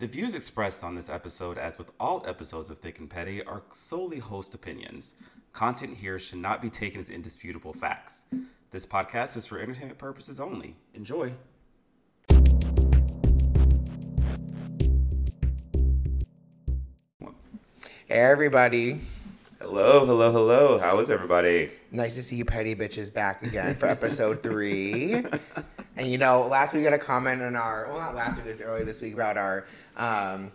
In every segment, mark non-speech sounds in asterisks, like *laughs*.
The views expressed on this episode, as with all episodes of Thick and Petty, are solely host opinions. Content here should not be taken as indisputable facts. This podcast is for entertainment purposes only. Enjoy. Hey everybody. Hello, hello, hello. How is everybody? Nice to see you petty bitches back again for episode three. *laughs* and you know, last week we got a comment on our well not last week, it was earlier this week about our um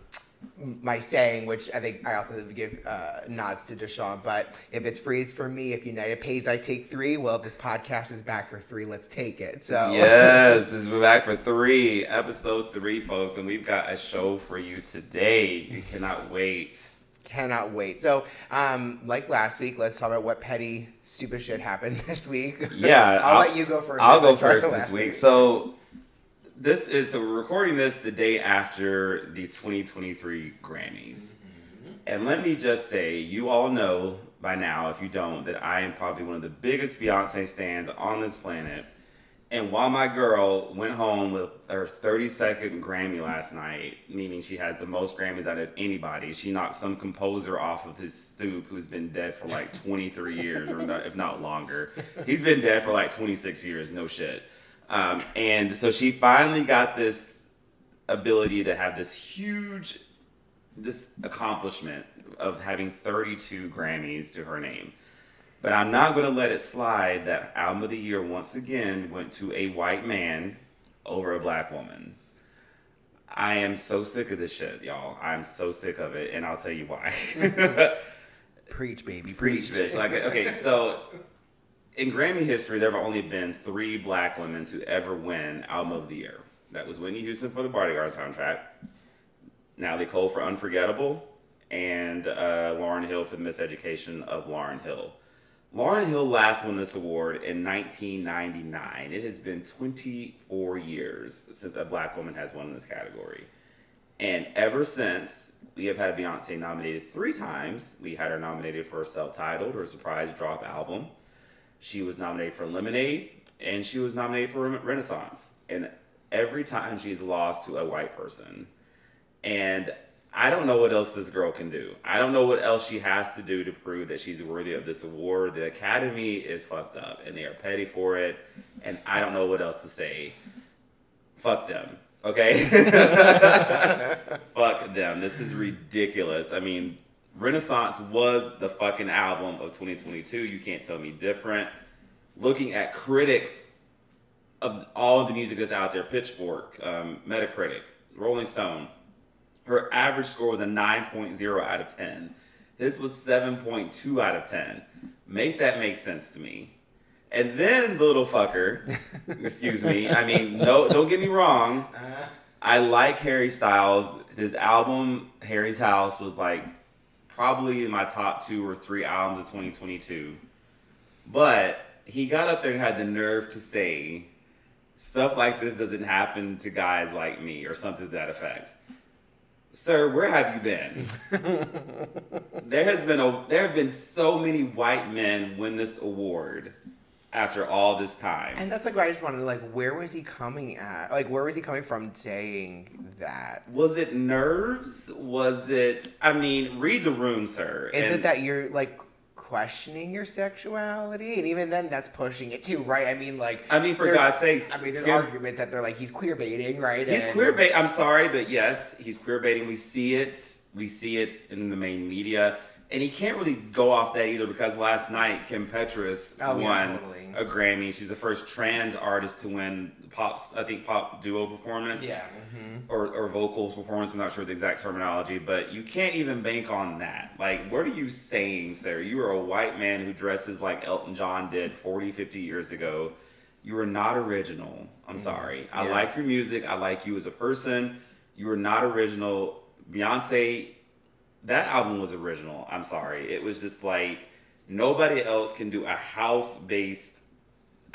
my saying, which I think I also give uh, nods to Deshaun, but if it's free, it's for me. If United pays, I take three. Well, if this podcast is back for three, let's take it. So *laughs* Yes, we're back for three, episode three, folks, and we've got a show for you today. You cannot wait. Cannot wait. So, um, like last week, let's talk about what petty, stupid shit happened *laughs* this week. Yeah, *laughs* I'll, let you go 1st I'll go first this week. So this is so we're recording this the day after the 2023 Grammys, and let me just say, you all know by now, if you don't, that I am probably one of the biggest Beyonce stands on this planet. And while my girl went home with her 32nd Grammy last night, meaning she has the most Grammys out of anybody, she knocked some composer off of his stoop who's been dead for like *laughs* 23 years, or not, if not longer. He's been dead for like 26 years, no shit. Um, and so she finally got this ability to have this huge, this accomplishment of having 32 Grammys to her name. But I'm not going to let it slide that album of the year once again went to a white man over a black woman. I am so sick of this shit, y'all. I'm so sick of it, and I'll tell you why. *laughs* Preach, baby, Preach, preach. bitch. Like, okay, so in Grammy history, there have only been three black women to ever win Album of the Year. That was Whitney Houston for the Bodyguard soundtrack, Natalie Cole for Unforgettable, and uh, Lauryn Hill for the Miseducation of Lauryn Hill. Lauryn Hill last won this award in 1999. It has been 24 years since a black woman has won this category. And ever since, we have had Beyonce nominated three times. We had her nominated for a self-titled or surprise drop album. She was nominated for Lemonade, and she was nominated for Renaissance. And every time she's lost to a white person. And I don't know what else this girl can do. I don't know what else she has to do to prove that she's worthy of this award. The Academy is fucked up, and they are petty for it. And I don't know what else to say. Fuck them. Okay? *laughs* Fuck them. This is ridiculous. I mean, Renaissance was the fucking album of 2022. You can't tell me different. Looking at critics of all of the music that's out there, Pitchfork, um, Metacritic, Rolling Stone, her average score was a 9.0 out of 10. This was 7.2 out of 10. Make that make sense to me. And then the little fucker, *laughs* excuse me, I mean, no, don't get me wrong. Uh-huh. I like Harry Styles. His album, Harry's House, was like probably in my top two or three albums of 2022. But he got up there and had the nerve to say, stuff like this doesn't happen to guys like me, or something to that effect. Sir, where have you been? *laughs* there has been a there have been so many white men win this award after all this time. And that's like why I just wanted like, where was he coming at? Like, where was he coming from saying that? Was it nerves? Was it? I mean, read the room, sir. Is And- it that you're like questioning your sexuality? And even then, that's pushing it too, right? I mean, like, I mean, for God's sake, I mean, there's Kim- arguments that they're like he's queer baiting, right? He's And- queer bait. I'm sorry, but yes, he's queer baiting. We see it. We see it in the main media, and he can't really go off that either because last night Kim Petras Oh, yeah, won totally. a Grammy. She's the first trans artist to win pops. I think pop duo performance. Yeah. mhm. Or, or vocals performance. I'm not sure the exact terminology, but you can't even bank on that. Like, what are you saying, sir? You are a white man who dresses like Elton John did 40, 50 years ago. You are not original. I'm sorry. I Yeah. like your music. I like you as a person. You are not original. Beyonce, that album was original. I'm sorry. It was just like nobody else can do a house based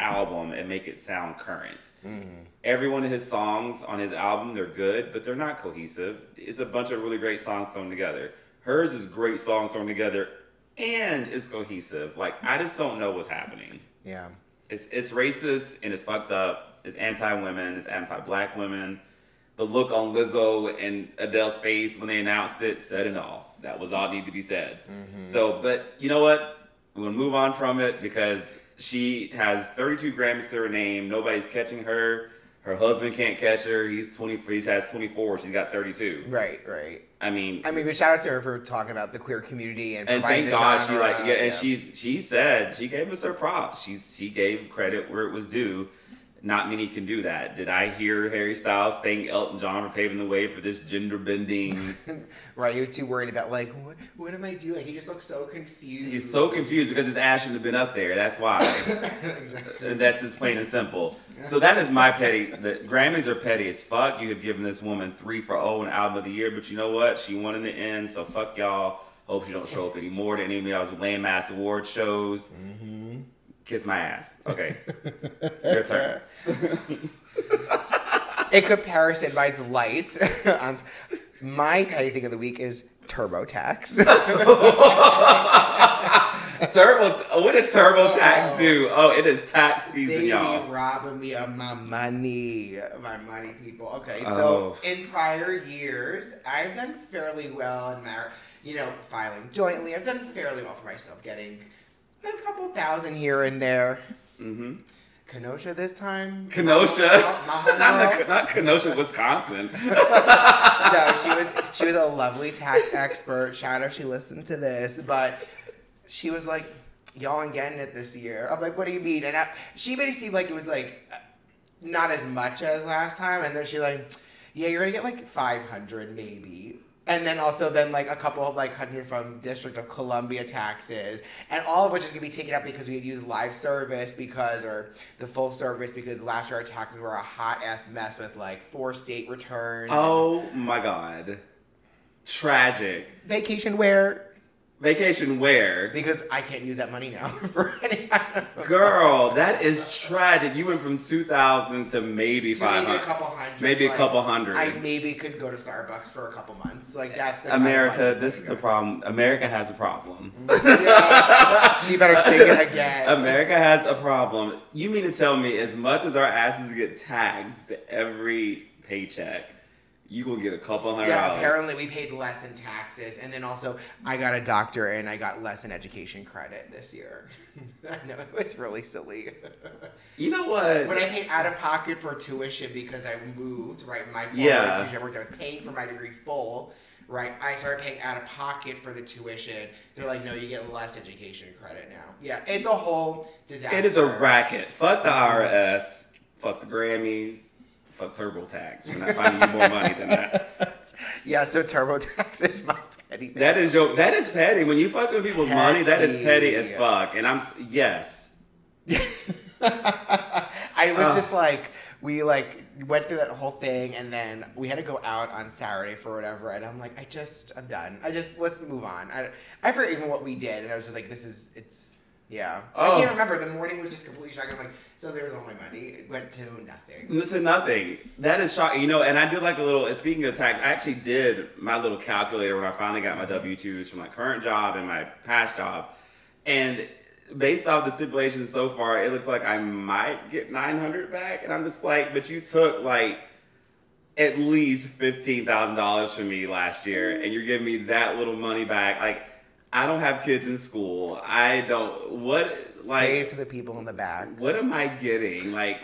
album and make it sound current. Mm-hmm. Every one of his songs on his album, they're good, but they're not cohesive. It's a bunch of really great songs thrown together. Hers is great songs thrown together and it's cohesive. Like I just don't know what's happening. Yeah. It's it's racist and it's fucked up. It's anti women. It's anti black women. the look on Lizzo and Adele's face when they announced it said it all. That was all need to be said. Mm-hmm. So, but you know what? We're gonna move on from it because she has 32 Grammys to her name. Nobody's catching her. Her husband can't catch her. He's 20. He has 24. She's got 32. Right, right. I mean, I mean, but shout out to her for talking about the queer community and and providing thank God she like yeah, and she she said she gave us her props. She she gave credit where it was due. Not many can do that. Did I hear Harry Styles thank Elton John for paving the way for this gender bending? *laughs* right. He was too worried about like what what am I doing? He just looks so confused. He's so confused because his ass shouldn't have been up there. That's why. *laughs* exactly. And that's just plain and simple. So that is my petty. The Grammys are petty as fuck. You have given this woman three for oh O and album of the year, but you know what? She won in the end. So fuck y'all. Hope she don't show up anymore to any of y'all's lame ass award shows. Mm-hmm. Kiss my ass. Okay, your turn. *laughs* In comparison, mine's light. *laughs* My petty thing of the week is TurboTax. *laughs* Turbo. What did TurboTax do? Oh, it is tax season, they be y'all. robbing me of my money, my money, people. Okay, Oh. so in prior years, I've done fairly well in my, you know, filing jointly. I've done fairly well for myself, getting a couple thousand here and there. Mm-hmm. Kenosha this time. Kenosha, my *laughs* not, the- not Kenosha, Wisconsin. *laughs* *laughs* no, she was she was a lovely tax expert. Shout out if she listened to this, but she was like, "Y'all ain't getting it this year." I'm like, "What do you mean?" And I, she made it seem like it was like not as much as last time, and then she like, "Yeah, you're gonna get like 500 maybe." And then also then like a couple of like hundred from District of Columbia taxes, and all of which is gonna be taken up because we had used live service because or the full service because last year our taxes were a hot ass mess with like four state returns. Oh my god, tragic. vacation wear Vacation where? because I can't use that money now *laughs* for any Girl, that is tragic. You went from two thousand to maybe to five maybe a couple hundred. Maybe a couple hundred. I maybe could go to Starbucks for a couple months. Like that's the America, this is the problem. America has a problem. *laughs* Yeah. she better sing it again. America has a problem. You mean to tell me, as much as our asses get taxed every paycheck, you gonna get a couple hundred Yeah, dollars? apparently we paid less in taxes, and then also I got a doctor and I got less in education credit this year. *laughs* I know it's really silly. You know what? when I paid out of pocket for tuition because I moved, right? My former Yeah. institution I worked, I was paying for my degree full, right? I started paying out of pocket for the tuition. They're like, no, you get less education credit now. Yeah, it's a whole disaster. it is a racket. Fuck the IRS. Fuck the Grammys. Fuck TurboTax. We're not finding you more money than that. *laughs* yeah, so TurboTax is my petty thing. That is your. That is petty. When you fuck with people's money, that is petty Petty. as fuck. And I'm yes. *laughs* I was Ugh. just like, we like went through that whole thing, and then we had to go out on Saturday for whatever. And I'm like, I just, I'm done. I just let's move on. I, I forget even what we did, and I was just like, this is, it's, yeah. I Oh. can't remember. The morning was just completely shocking. I'm like, so there was all my money. It went to nothing. To nothing. That is shocking. You know, and I did like a little. Speaking of tax, I actually did my little calculator when I finally got my W twos from my current job and my past job, and based off the stipulations so far, it looks like I might get nine hundred back. And I'm just like, but you took like at least fifteen thousand dollars from me last year, and you're giving me that little money back. Like, I don't have kids in school. I don't. What like? Say it to the people in the back. What am I getting? Like.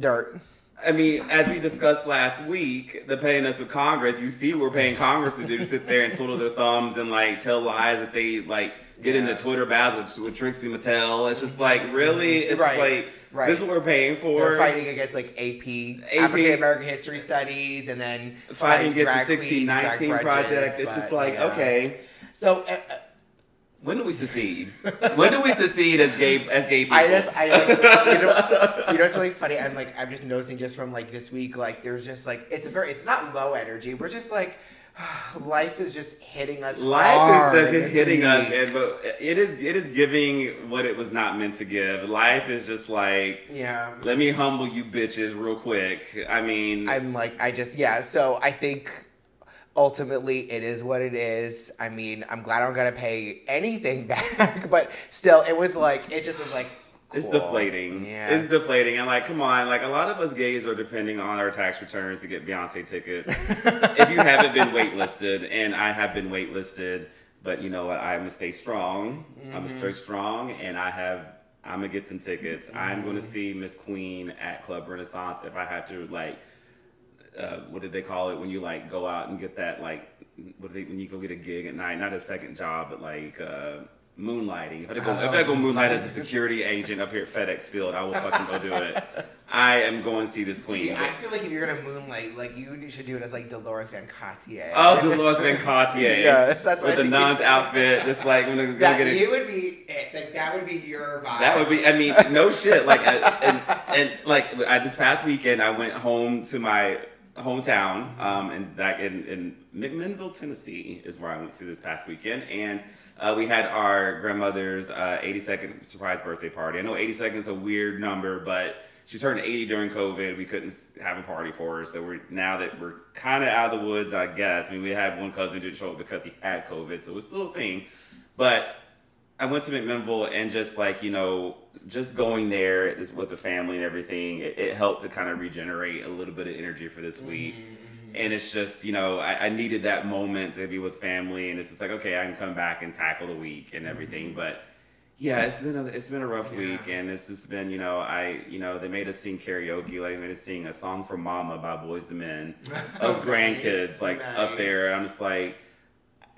Dirt. I mean, as we discussed last week, the pettiness of Congress, you see we're paying Congress to do sit there and twiddle their thumbs and like tell lies that they like get Yeah. into Twitter battles with, with Trixie Mattel. It's just like really, it's Right, like right. this is what we're paying for. They're fighting against like AP, African American History Studies, and then Fighting against the drag queens, drag 1619 grudges, project. It's just like yeah. okay, So uh, uh, when do we secede? when do we secede as gay as gay people? I just, I like, you know, *laughs* you know, it's really funny. I'm like, I'm just noticing just from like this week, like, there's just like, it's a very, it's not low energy. We're just like, *sighs* life is just hitting us. Life is just hitting us, and but it is it is giving what it was not meant to give. Life is just like Yeah. Let me humble you bitches real quick. I mean, I'm like, I just, yeah. So I think ultimately it is what it is. I mean, I'm glad I don't gotta pay anything *laughs* back, but still, it was like, it just was like It's deflating. Yeah. It's deflating. And like, come on, like a lot of us gays are depending on our tax returns to get Beyonce tickets. *laughs* if you haven't been waitlisted, and I have been waitlisted, but you know what? I'm gonna stay strong. I'm gonna Mm-hmm. stay strong, and I have. I'm gonna get them tickets. I'm Mm-hmm. gonna see Miss Queen at Club Renaissance if I have to like. Uh, what did they call it when you like go out and get that like what do they when you go get a gig at night not a second job but like uh, moonlighting if I go if I go moonlight as a security agent up here at FedEx Field I will fucking go do it *laughs* I am going to see this queen See, I feel like if you're gonna moonlight, like you should do it as like Deloris Van Cartier. oh Deloris Van Cartier *laughs* Yes, that's what with I the think nun's you- outfit just like when they go that get it you would be it. Like that would be your vibe. That would be. I mean, no shit. Like, uh, and, and like uh, this past weekend, I went home to my hometown, um, and back in in McMinnville, Tennessee, is where I went to this past weekend, and uh, we had our grandmother's uh, 82nd surprise birthday party. I know 82nd is a weird number, but she turned 80 during COVID. We couldn't have a party for her, so we're now that we're kind of out of the woods, I guess. I mean, we had one cousin who didn't show up because he had COVID, so it's still a thing, but. I went to McMinnville and just like you know, just going there is with the family and everything, it, it helped to kind of regenerate a little bit of energy for this mm-hmm, week. Mm-hmm. And it's just you know, I, I needed that moment to be with family, and it's just like okay, I can come back and tackle the week and everything. Mm-hmm. But yeah, it's been a it's been a rough Yeah. week, and it's just been you know, I you know they made us sing karaoke, like they made us sing a song for Mama by Boyz II Men. *laughs* Nice, grandkids like up nice. there, I'm just like.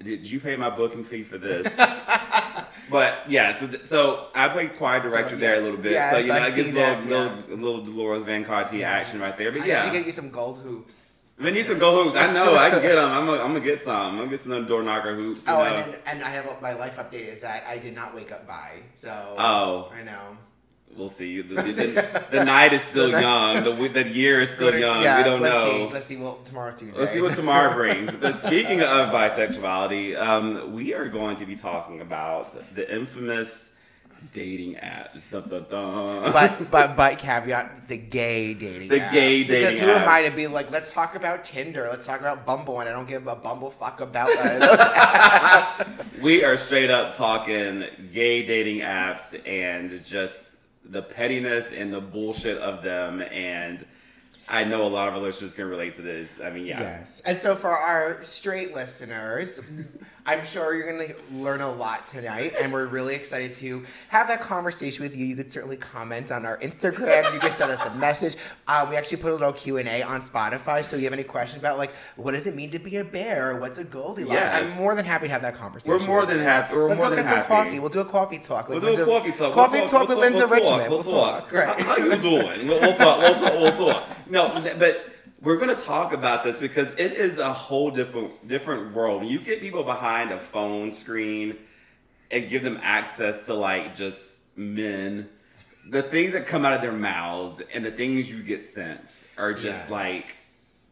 Did you pay my booking fee for this? *laughs* But yeah, so th- so I played choir director So, there a little bit. yes, so you know, I've I get a little, that, little, little Deloris Van Cartier action right there. But I yeah, need to get you some gold hoops. we need some gold hoops. I know I can get them. I'm gonna, I'm gonna get some. I'm gonna get some door knocker hoops. Oh, know? and then and I have my life update is that I did not wake up bi. So oh, I know. We'll see. The, the, the *laughs* night is still young. The the year is still young. Yeah, we don't let's know. See, let's see. Well, tomorrow's Tuesday. Let's see what tomorrow brings. *laughs* But speaking of bisexuality, um, we are going to be talking about the infamous dating apps. Dun, dun, dun. but *laughs* but but caveat the gay dating The apps. gay because dating who am I to be like let's talk about Tinder let's talk about Bumble and I don't give a bumble fuck about uh, those apps. we are straight up talking gay dating apps and just the pettiness and the bullshit of them. And I know a lot of our listeners can relate to this. I mean, yeah. Yes. And so for our straight listeners, I'm sure you're going to learn a lot tonight, and we're really excited to have that conversation with you. You could certainly comment on our Instagram. You can send us a message. Uh, we actually put a little Q and A on Spotify. So if you have any questions about like what does it mean to be a bear? Or what's a Goldilocks? Yes. I'm more than happy to have that conversation. We're more than happy- we're Let's more go than get some happy. coffee. We'll do a coffee talk. We'll Like, do a coffee talk. Coffee we'll talk with we'll Linda we'll Richman. We'll talk. Right. How, how you doing? We'll, we'll talk. We'll talk. We'll talk. No, but we're gonna talk about this because it is a whole different different world. You get people behind a phone screen and give them access to like just men, the things that come out of their mouths and the things you get sent are just Yes. like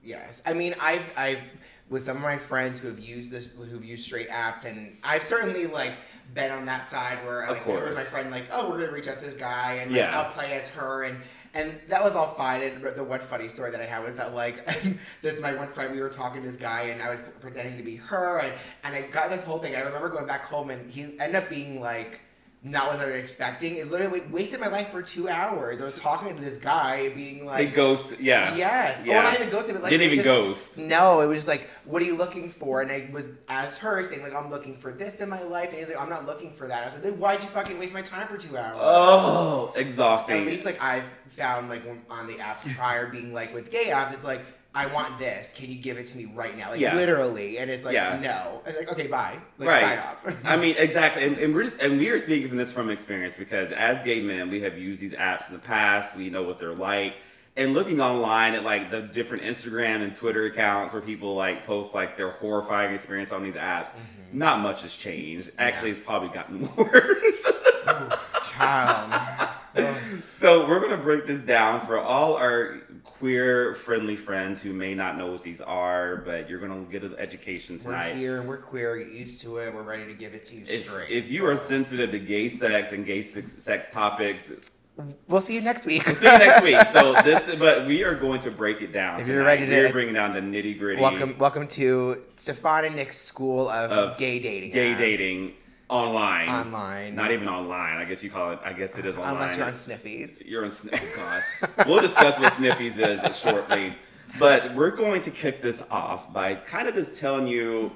Yes, I mean I've I've with some of my friends who have used this who've used straight app and I've certainly like been on that side where Of like with my friend like oh we're gonna reach out to this guy and like, Yeah. I'll play as her and and that was all fine. And the one funny story that I had was that like *laughs* this my one friend we were talking to this guy and I was pretending to be her and and I got this whole thing. I remember going back home and he ended up being like not what I was expecting. It literally wasted my life for two hours. I was talking to this guy, being like, ghost. Yeah. Yes. Yeah. Or not even ghosted, but like Didn't even just- ghost. No, it was just like, what are you looking for? And I was as her saying like, I'm looking for this in my life, and he's like, I'm not looking for that. I was like, then why'd you fucking waste my time for two hours? Oh, exhausting. At least like I've found like on the apps prior being like with gay apps, it's like. I want this. Can you give it to me right now? Like Yeah. literally, and it's like Yeah. no, and like okay, bye. Like right. sign off. I mean, *laughs* exactly, and, and we're and we are speaking from this from experience because as gay men, we have used these apps in the past. We know what they're like, and looking online at like the different Instagram and Twitter accounts where people like post like their horrifying experience on these apps. Mm-hmm. Not much has changed. Actually, it's probably gotten *laughs* worse. Child. *laughs* so we're gonna break this down for all our queer friendly friends who may not know what these are, but you're gonna get an education tonight. We're here and we're queer. Get used to it. We're ready to give it to you If, straight. if you are sensitive to gay sex and gay sex, sex topics, we'll see you next week. we'll see you next week. So *laughs* this, but we are going to break it down. If you're ready to- we're bringing down the nitty gritty. welcome, welcome to Stefan and Nick's School of, Of Gay Dating. gay dating. Online. Online. Not even online. I guess you call it. I guess it is online. Unless you're on Sniffies. You're on Sniff. Oh God. we'll discuss what Sniffies is *laughs* shortly, but we're going to kick this off by kind of just telling you.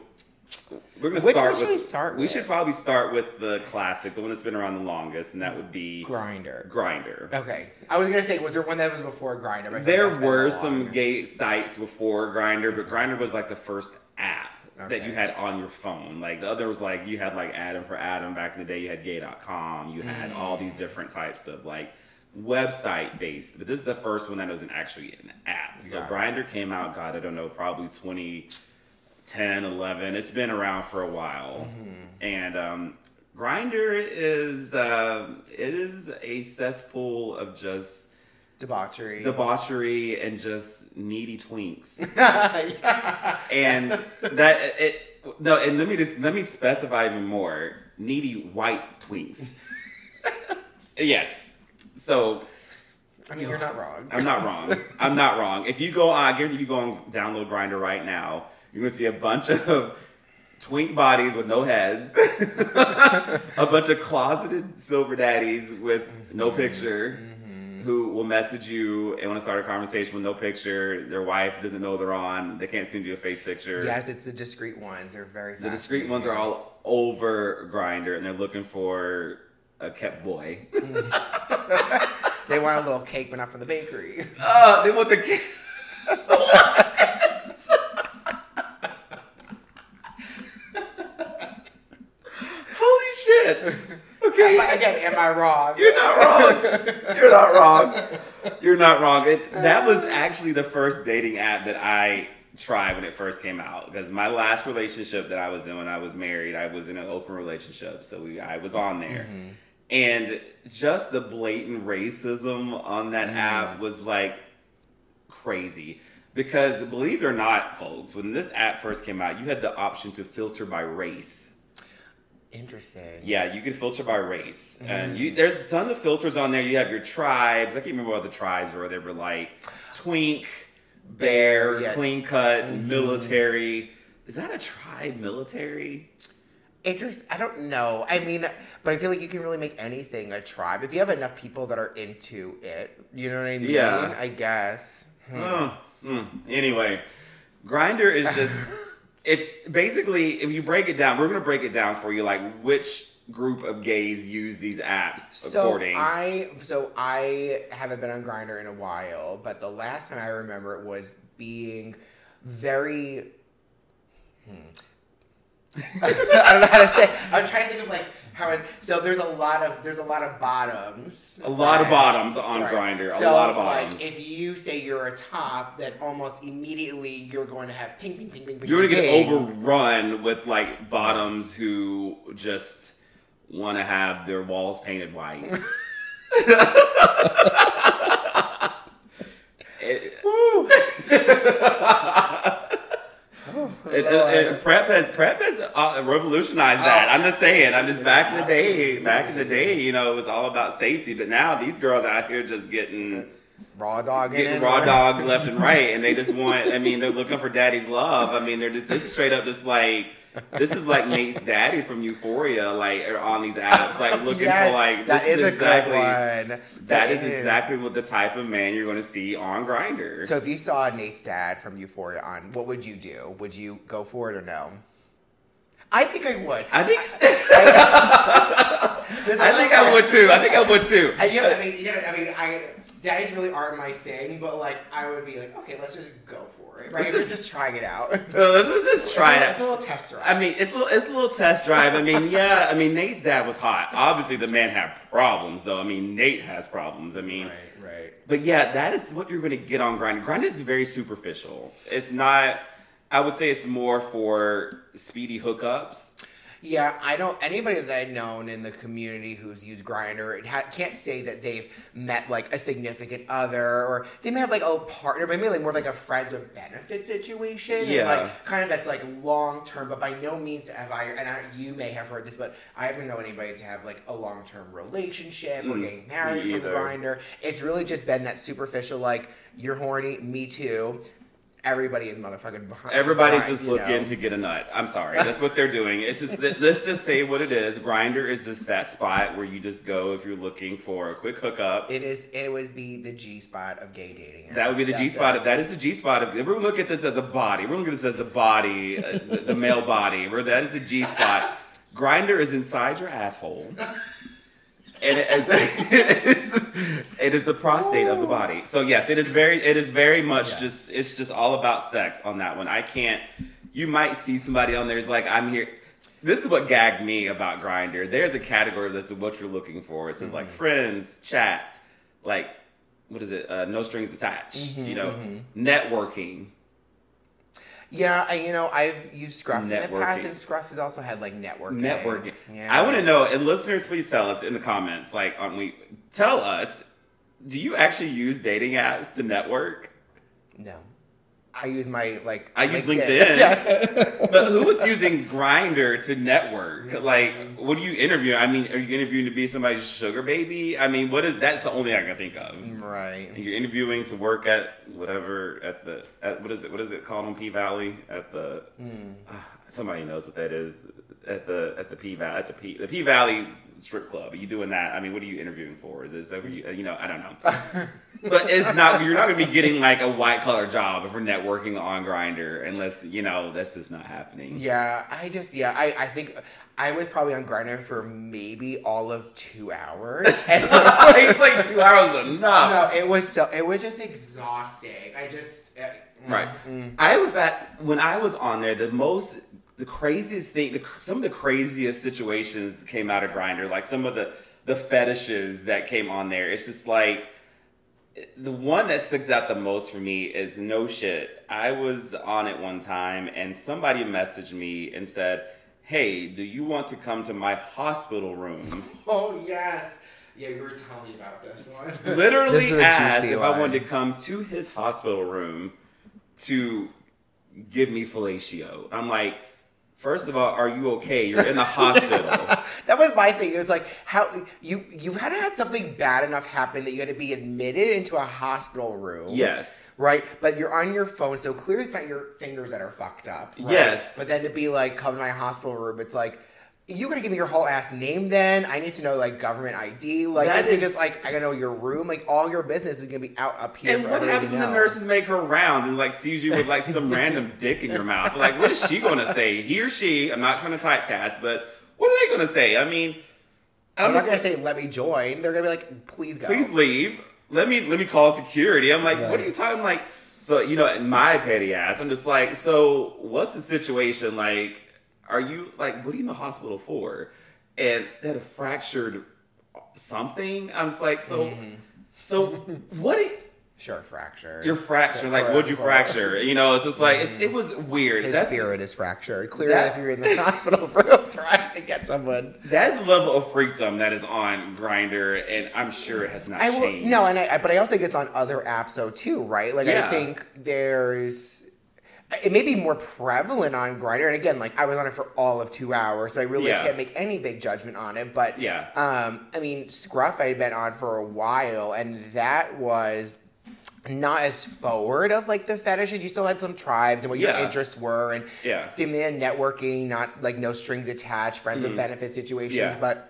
We're to Which start one should with. we start With? We should probably start with the classic, the one that's been around the longest, and that would be Grindr. Grindr. Okay. I was gonna say, was there one that was before Grindr? There were some gay sites before Grindr, but mm-hmm. Grindr was like the first app that you had on your phone. Like the other was like you had like Adam4Adam back in the day. You had Gay.com. You had all these different types of like website based. But this is the first one that wasn't actually an app. So Grindr came out. God, I don't know, probably 2010, 11. It's been around for a while, and um, Grindr is uh, it is a cesspool of just debauchery. debauchery and just needy twinks. *laughs* yeah. and that it no, and let me just let me specify even more. Needy white twinks. *laughs* yes. So I mean, you're not wrong. I'm not wrong. I'm not wrong. If you go on, I guarantee if you go and download Grindr right now, you're gonna see a bunch of twink bodies with no heads, *laughs* a bunch of closeted silver daddies with no picture, who will message you and want to start a conversation with no picture. Their wife doesn't know they're on. They can't send you a face picture. Yes, it's the discreet ones. They're very. The discreet ones are all over Grindr, and they're looking for a kept boy. *laughs* They want a little cake, but not from the bakery. *laughs* Uh, they want the kid. *laughs* Holy shit! Okay, But again, am I wrong? you're not wrong. You're not wrong. You're not wrong. It, that uh. was actually the first dating app that I tried when it first came out. Because my last relationship that I was in when I was married, I was in an open relationship, so we, I was on there. Mm-hmm. And just the blatant racism on that mm. app was like crazy. Because believe it or not, folks, when this app first came out, you had the option to filter by race. Interesting. Yeah, you can filter by race, and Mm. you there's tons of filters on there. You have your tribes. I can't remember what the tribes were. They were like twink, bear, Yeah. Mm-hmm. clean cut, military. Is that a tribe? Military? Interest. I don't know. I mean, but I feel like you can really make anything a tribe if you have enough people that are into it. You know what I mean? Yeah. I guess. Oh, mm. Anyway, Grindr is just *laughs* it. Basically, if you break it down, we're gonna break it down for you, like which group of gays use these apps So according. I so I haven't been on Grindr in a while, but the last time I remember it was being very. Hmm. *laughs* I don't know how to say. I'm trying to think of like how. I, so there's a lot of there's a lot of bottoms. A lot of right? bottoms on Grindr, a So, lot of bottoms. Like if you say you're a top, then almost immediately you're going to have ping, ping, ping, ping, ping. You're gonna get ping. overrun with like bottoms who just want to have their walls painted white. *laughs* It- *laughs* It- Lord. it- PrEP has PrEP has uh, revolutionized that. Oh, I'm just saying. I'm just back in the day. Back in the day, you know, it was all about safety. But now these girls out here just getting raw dog. getting raw dog left and right, and they just want. I mean, they're looking for daddy's love. I mean, they're just this is straight up just like this is like Nate's daddy from Euphoria, like are on these apps, like looking yes, for like that is a exactly, good one. That is, exactly what the type of man you're going to see on Grindr. So if you saw Nate's dad from Euphoria on, what would you do? Would you go for it or no? I think I would. I think I, a I lot *laughs* think I would too. I think I would too. And you know, I mean, you gotta, I mean, I daddies really aren't my thing, but like, I would be like, okay, let's just go for it, right? Let's We're just- just trying it out. *laughs* Let's, let's just try it's, a, it. it's a little test drive. I mean, it's a little, it's a little test drive. I mean, yeah. I mean, Nate's dad was hot. Obviously, the man had problems, though. I mean, Nate has problems. I mean, right, right. But yeah, that is what you're going to get on Grind. Grind is very superficial. It's not. I would say it's more for speedy hookups. Yeah, I don't. Anybody that I've known in the community who's used Grindr ha- can't say that they've met like a significant other, or they may have like a partner, but maybe like more like a friends with benefit situation. and, Yeah. like kind of that's like long term. But by no means have I. And I, you may have heard this, but I haven't known anybody to have like a long term relationship or Mm, getting married from. Grindr. It's really just been that superficial, like you're horny, me too. Everybody in motherfucking behind. Everybody's behind, just looking know. to get a nut. I'm sorry. *laughs* That's what they're doing. It's just that, let's just say what it is. Grindr is just that spot where you just go if you're looking for a quick hookup. It is. It would be the G spot of gay dating. That would be the G spot. it. That is the G spot. Of, we're looking at this as a body. We're looking at this as the body, uh, the, the male body. Where that is the G spot. *laughs* Grindr is inside your asshole, and it is, *laughs* it is the prostate of the body. So yes, it is very. It is very much Yes. just. It's just all about sex on that one. I can't. You might see somebody on there is like, I'm here. This is what gagged me about Grindr. There's a category of this of what you're looking for. It says like mm-hmm. friends, chats, like what is it? Uh, no strings attached. Mm-hmm, you know, mm-hmm. networking. Yeah, I, you know, I've used Scruff in the past, and Scruff has also had like networking. Networking. Yeah. I want to know, and listeners, please tell us in the comments. Like, on we tell us, do you actually use dating apps to network? No, I use my like. I use LinkedIn. *laughs* Yeah. But who was using Grindr to network? Like, what are you interviewing? I mean, are you interviewing to be somebody's sugar baby? I mean, what is that's the only thing I can think of. right. You're interviewing to work at whatever at the at what is it what is it called on P Valley at the Hmm. ah, somebody knows what that is at the at the P Valley at the P the P Valley strip club. Are you doing that? I mean, what are you interviewing for? Is this ever you, you know I don't know, *laughs* but it's not you're not gonna be getting like a white collar job if we're networking on Grindr unless you know that's just not happening. Yeah, I just yeah, I, I think I was probably on Grindr for maybe all of two hours. *laughs* And it's like two hours enough. no, it was so it was just exhausting. I just uh, Right. mm, I was at when I was on there. The most, the craziest thing, the, some of the craziest situations came out of Grindr. Like some of the the fetishes that came on there. It's just like the one that sticks out the most for me is no shit. I was on it one time and somebody messaged me and said, "Hey, do you want to come to my hospital room?" *laughs* Oh yes. Yeah, you were telling me about this one. *laughs* Literally is a asked juicy if I wanted to come to his hospital room to give me fellatio. I'm like, first of all, are you okay? You're in the *laughs* hospital. that was my thing. It was like how you you had had something bad enough happen that you had to be admitted into a hospital room. yes. Right, but you're on your phone, so clearly it's not your fingers that are fucked up. right? Yes. But then to be like, come to my hospital room, it's like, you gotta give me your whole ass name then. I need to know like government ID. Like That just is- because like I gotta know your room, like all your business is gonna be out up here. And for what happens when the nurses make her rounds and like sees you with like some *laughs* random dick in your mouth? Like, what is she gonna say? He or she? I'm not trying to typecast, but what are they gonna say? I mean, I'm I'm not gonna say let me join. They're gonna be like, please go. please leave. Let me let me call security. I'm like, what are you talking like? So you know, in my petty ass, I'm just like, so what's the situation? Like, are you like, what are you in the hospital for? And had a fractured something. I'm just like, so, Mm-hmm. so what? i- *laughs* Sure, fracture. Your fracture, fractured. Like, what'd you fracture? You know, it's just like it's, it was weird. His That's spirit is fractured. Clearly, that- if you're in the *laughs* hospital room trying to get someone. that's the level of freakdom that is on Grindr, and I'm sure it has not I will changed. no, and I, but I also think it's on other apps though too, right? Like Yeah. I think there's it may be more prevalent on Grindr, and again, like I was on it for all of two hours, so I really Yeah. can't make any big judgment on it. But Yeah. um, I mean, Scruff I had been on for a while, and that was not as forward of like the fetishes. You still had some tribes and what your interests were, and Yeah. thing networking, not like no strings attached, friends with benefit situations, Mm-hmm. Yeah. but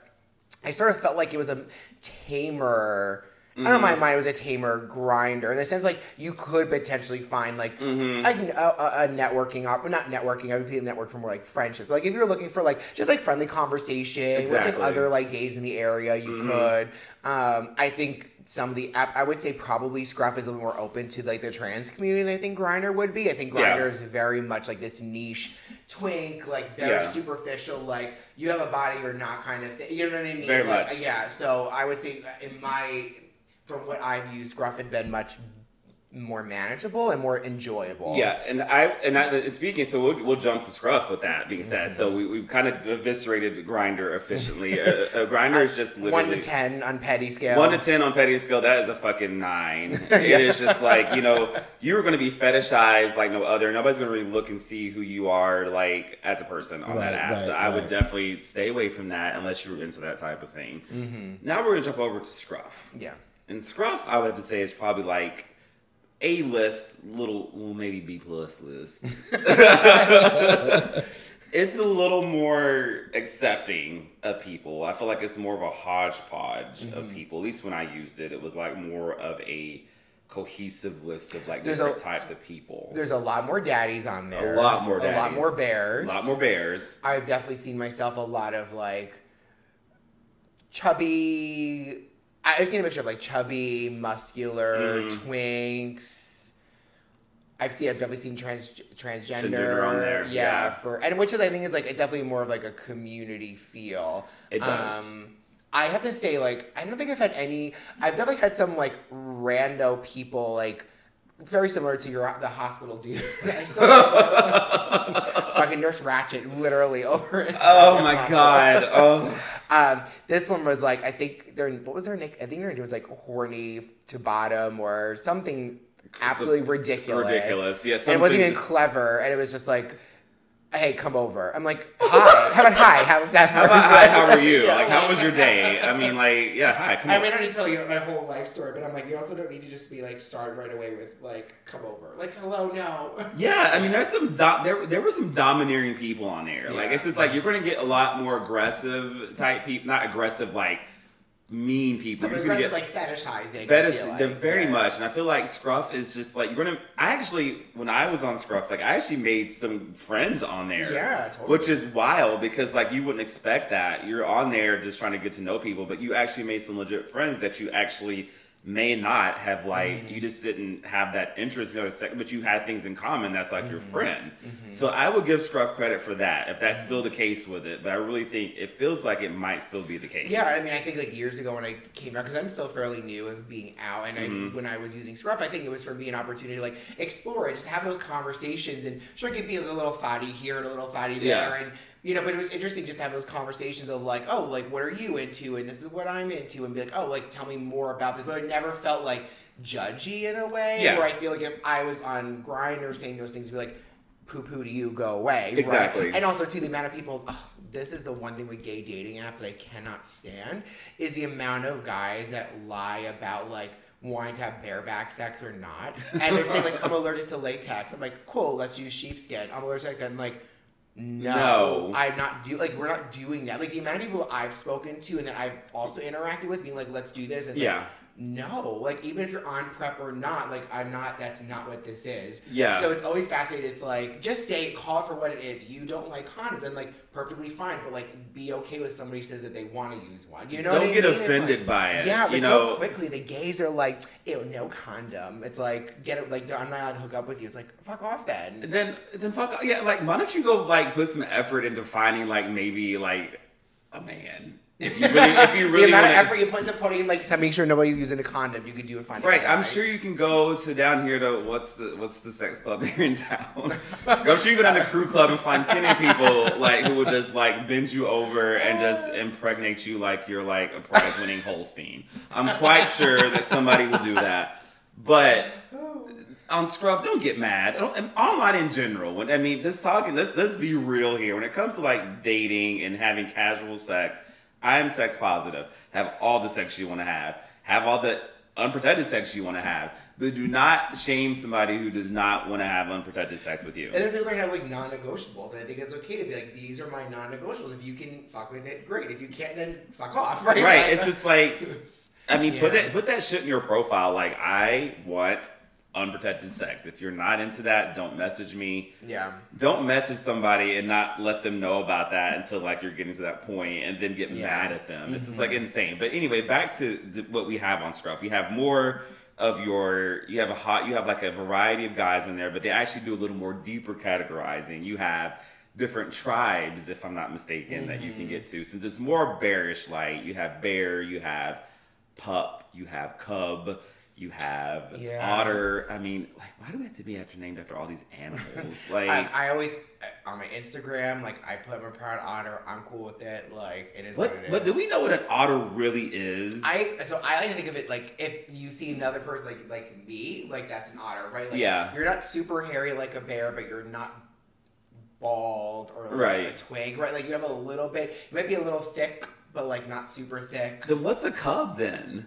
I sort of felt like it was a tamer. I don't know, my mind it was a tamer Grindr in the sense like you could potentially find like Mm-hmm. a, a, a networking op, not networking. I would be a network for more like friendship. Like if you're looking for like just like friendly conversation with just other like gays in the area, you Mm-hmm. could. Um, I think some of the app, I would say probably Scruff is a little more open to like the trans community than I think Grindr would be. I think Yeah. Grindr is very much like this niche twink, like very Yeah. superficial, like you have a body or not kind of thing. You know what I mean? Very Like, much. Yeah. So I would say uh, in my, from what I've used, Scruff had been much more manageable and more enjoyable. Yeah, and I and I, speaking, so we'll, we'll jump to Scruff with that being said. So we we've kind of eviscerated Grindr efficiently. a, a Grindr is just literally One to ten on petty scale. One to ten on petty scale, that is a fucking nine. *laughs* It is just like you know, you're going to be fetishized like no other. Nobody's going to really look and see who you are like as a person on Right, that app. so right, I would definitely stay away from that unless you're into that type of thing. Mm-hmm. Now we're going to jump over to Scruff. Yeah. And Scruff, I would have to say, is probably like A list, little, well, maybe B plus list. *laughs* it's a little more accepting of people. I feel like it's more of a hodgepodge Mm-hmm. of people. At least when I used it, it was like more of a cohesive list of like There's different a- types of people. There's a lot more daddies on there. A lot more daddies. A lot more bears. A lot more bears. I've definitely seen myself a lot of like chubby. I've seen a mixture of like chubby, muscular, Mm-hmm. twinks. I've seen. I've definitely seen trans transgender Transgender on there, Yeah, yeah. for and which is I think is like it definitely more of like a community feel. It does. Um, I have to say, like, I don't think I've had any. I've definitely had some like rando people like. Very similar to your the hospital dude. *laughs* *laughs* Fucking Nurse Ratched, literally *laughs* over. it. Oh my hospital. god. Oh. Um, this one was like I think their what was their nick? I think their name was like horny to bottom or something absolutely ridiculous. ridiculous. Yeah, and it wasn't even clever, and it was just like, "Hey, come over." I'm like, "Hi, how about hi? How was that?" How about hi? How are you? Yeah. Like, how was your day? *laughs* I mean, like, yeah, hi, come I mean, I don't need to tell you my whole life story, but I'm like, you also don't need to just be like start right away with like, "Come over." Like, hello, no. Yeah, I mean, there's some do- there there were some domineering people on there. Like, it's just like you're gonna get a lot more aggressive type people, not aggressive like mean people. But You're just gonna aggressive, get like fetishizing. Fetish. like. very Yeah. much, and I feel like Scruff is just like you're gonna. I actually, when I was on Scruff, like I actually made some friends on there. Yeah, totally. Which is wild because like you wouldn't expect that. You're on there just trying to get to know people, but you actually made some legit friends that you actually may not have like Mm-hmm. you just didn't have that interest in other sec- but you had things in common that's like Mm-hmm. your friend so i would give scruff credit for that if that's still the case with it but i really think it feels like it might still be the case Yeah, I mean, I think like years ago when I came out, because I'm still fairly new of being out, and Mm-hmm. I, when I was using Scruff, I think it was for me an opportunity to like explore it, just have those conversations, and sure, it could be a little thotty here and a little thotty there, Yeah. and you know, but it was interesting just to have those conversations of like, oh, like what are you into, and this is what I'm into, and be like, oh, like tell me more about this, but it never felt like judgy in a way, Yeah. where I feel like if I was on Grindr saying those things, be like. Poo poo to you, go away. Exactly. Right? And also, to the amount of people, oh, this is the one thing with gay dating apps that I cannot stand is the amount of guys that lie about like wanting to have bareback sex or not, and they're saying like I'm allergic to latex. I'm like, cool, let's use sheepskin. I'm allergic to like. No, No. I'm not do like we're not doing that. Like the amount of people I've spoken to and that I've also interacted with, being like, "Let's do this." It's Yeah. Like, no, like even if you're on PrEP or not, like I'm not. That's not what this is. Yeah. So it's always fascinating. It's like just say, call it for what it is. You don't like condoms, then like perfectly fine. But like be okay with somebody says that they want to use one. You know, Don't what I get mean? Offended like- by it, Yeah, but you so know? quickly the gays are like, ew, no condom. It's like get it. Like I'm not allowed to hook up with you. It's like fuck off then. then then fuck off. yeah like why don't you go like put some effort into finding like maybe like a man if you really if you *laughs* really the amount of wanna- effort you put into putting like to make sure nobody's using a condom, you could do it a Right, I'm sure you can go to down here to what's the what's the sex club *laughs* here in town. I'm sure you go down to crew club and find plenty of people like who will just like bend you over and just *laughs* impregnate you like you're like a prize winning Holstein. I'm quite sure that somebody will do that. But on Scruff, don't get mad. Don't- Online in general, when I mean this talking, let's let's be real here. When it comes to like dating and having casual sex, I am sex positive. Have all the sex you want to have. Have all the unprotected sex you want to have. But do not shame somebody who does not want to have unprotected sex with you. And then people are gonna have like non-negotiables, and I think it's okay to be like, these are my non-negotiables. If you can fuck with it, great. If you can't, then fuck off. *laughs* Right? Right. Like, It's just like I mean, put that put that shit in your profile. Like I want unprotected sex. If you're not into that, don't message me. yeah. don't message somebody and not let them know about that until like you're getting to that point and then get Yeah. mad at them. This is mm-hmm. like insane. But anyway, back to the, what we have on Scruff. You have more of your you have a hot you have like a variety of guys in there, but they actually do a little more deeper categorizing. You have different tribes, if I'm not mistaken, that you can mm-hmm. get to. Since it's more bearish light, you have bear, you have pup, you have cub, you have Yeah. otter. I mean, like, why do we have to be after named after all these animals? *laughs* Like, I, I always uh, on my Instagram, like I put my proud otter. I'm cool with it. Like it is what, What? it is. But do we know what an otter really is? I so I like to think of it like if you see another person like like me, like that's an otter, right? Like Yeah. you're not super hairy like a bear, but you're not bald or like Right. a twig, right? Like you have a little bit. You might be a little thick, but like not super thick. then what's a cub then?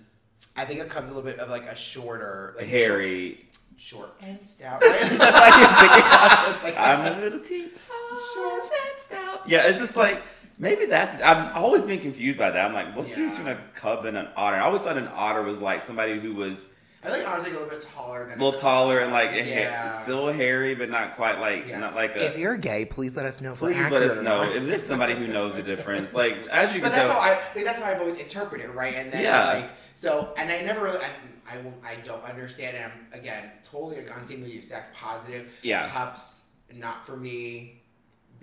I think it comes a little bit of like a shorter, like Hairy. short and stout. Right? That's how you think about. Like, I'm a little teapot, *laughs* short and stout. Yeah, it's just like maybe that's. I've always been confused by that. I'm like, what's the difference Yeah. between a cub and an otter? I always thought an otter was like somebody who was I think honestly a little bit taller than a little taller and like ha- yeah. still hairy, but not quite like Yeah. not like a. If you're gay, please let us know. If we're Please let us know if there's somebody who knows the difference. Like as you can But that's tell, how I like, that's how I've always interpreted, it, right? And then Yeah. like so, and I never really, I, I I don't understand. And I'm again totally on same with you, sex positive. Yeah. cups not for me.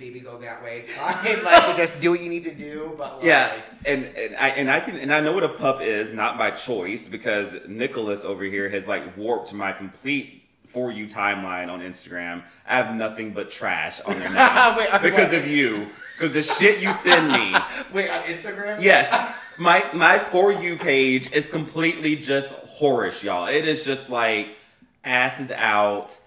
Baby, go that way. *laughs* It's like just do what you need to do. But like, Yeah, and, and I and I can and I know what a pup is, not by choice, because Nicholas over here has like warped my complete for you timeline on Instagram. I have nothing but trash on there now *laughs* Wait, because what? of you, because the shit you send me. *laughs* wait on Instagram. Yes, my my for you page is completely just whorish, y'all. It is just like asses out,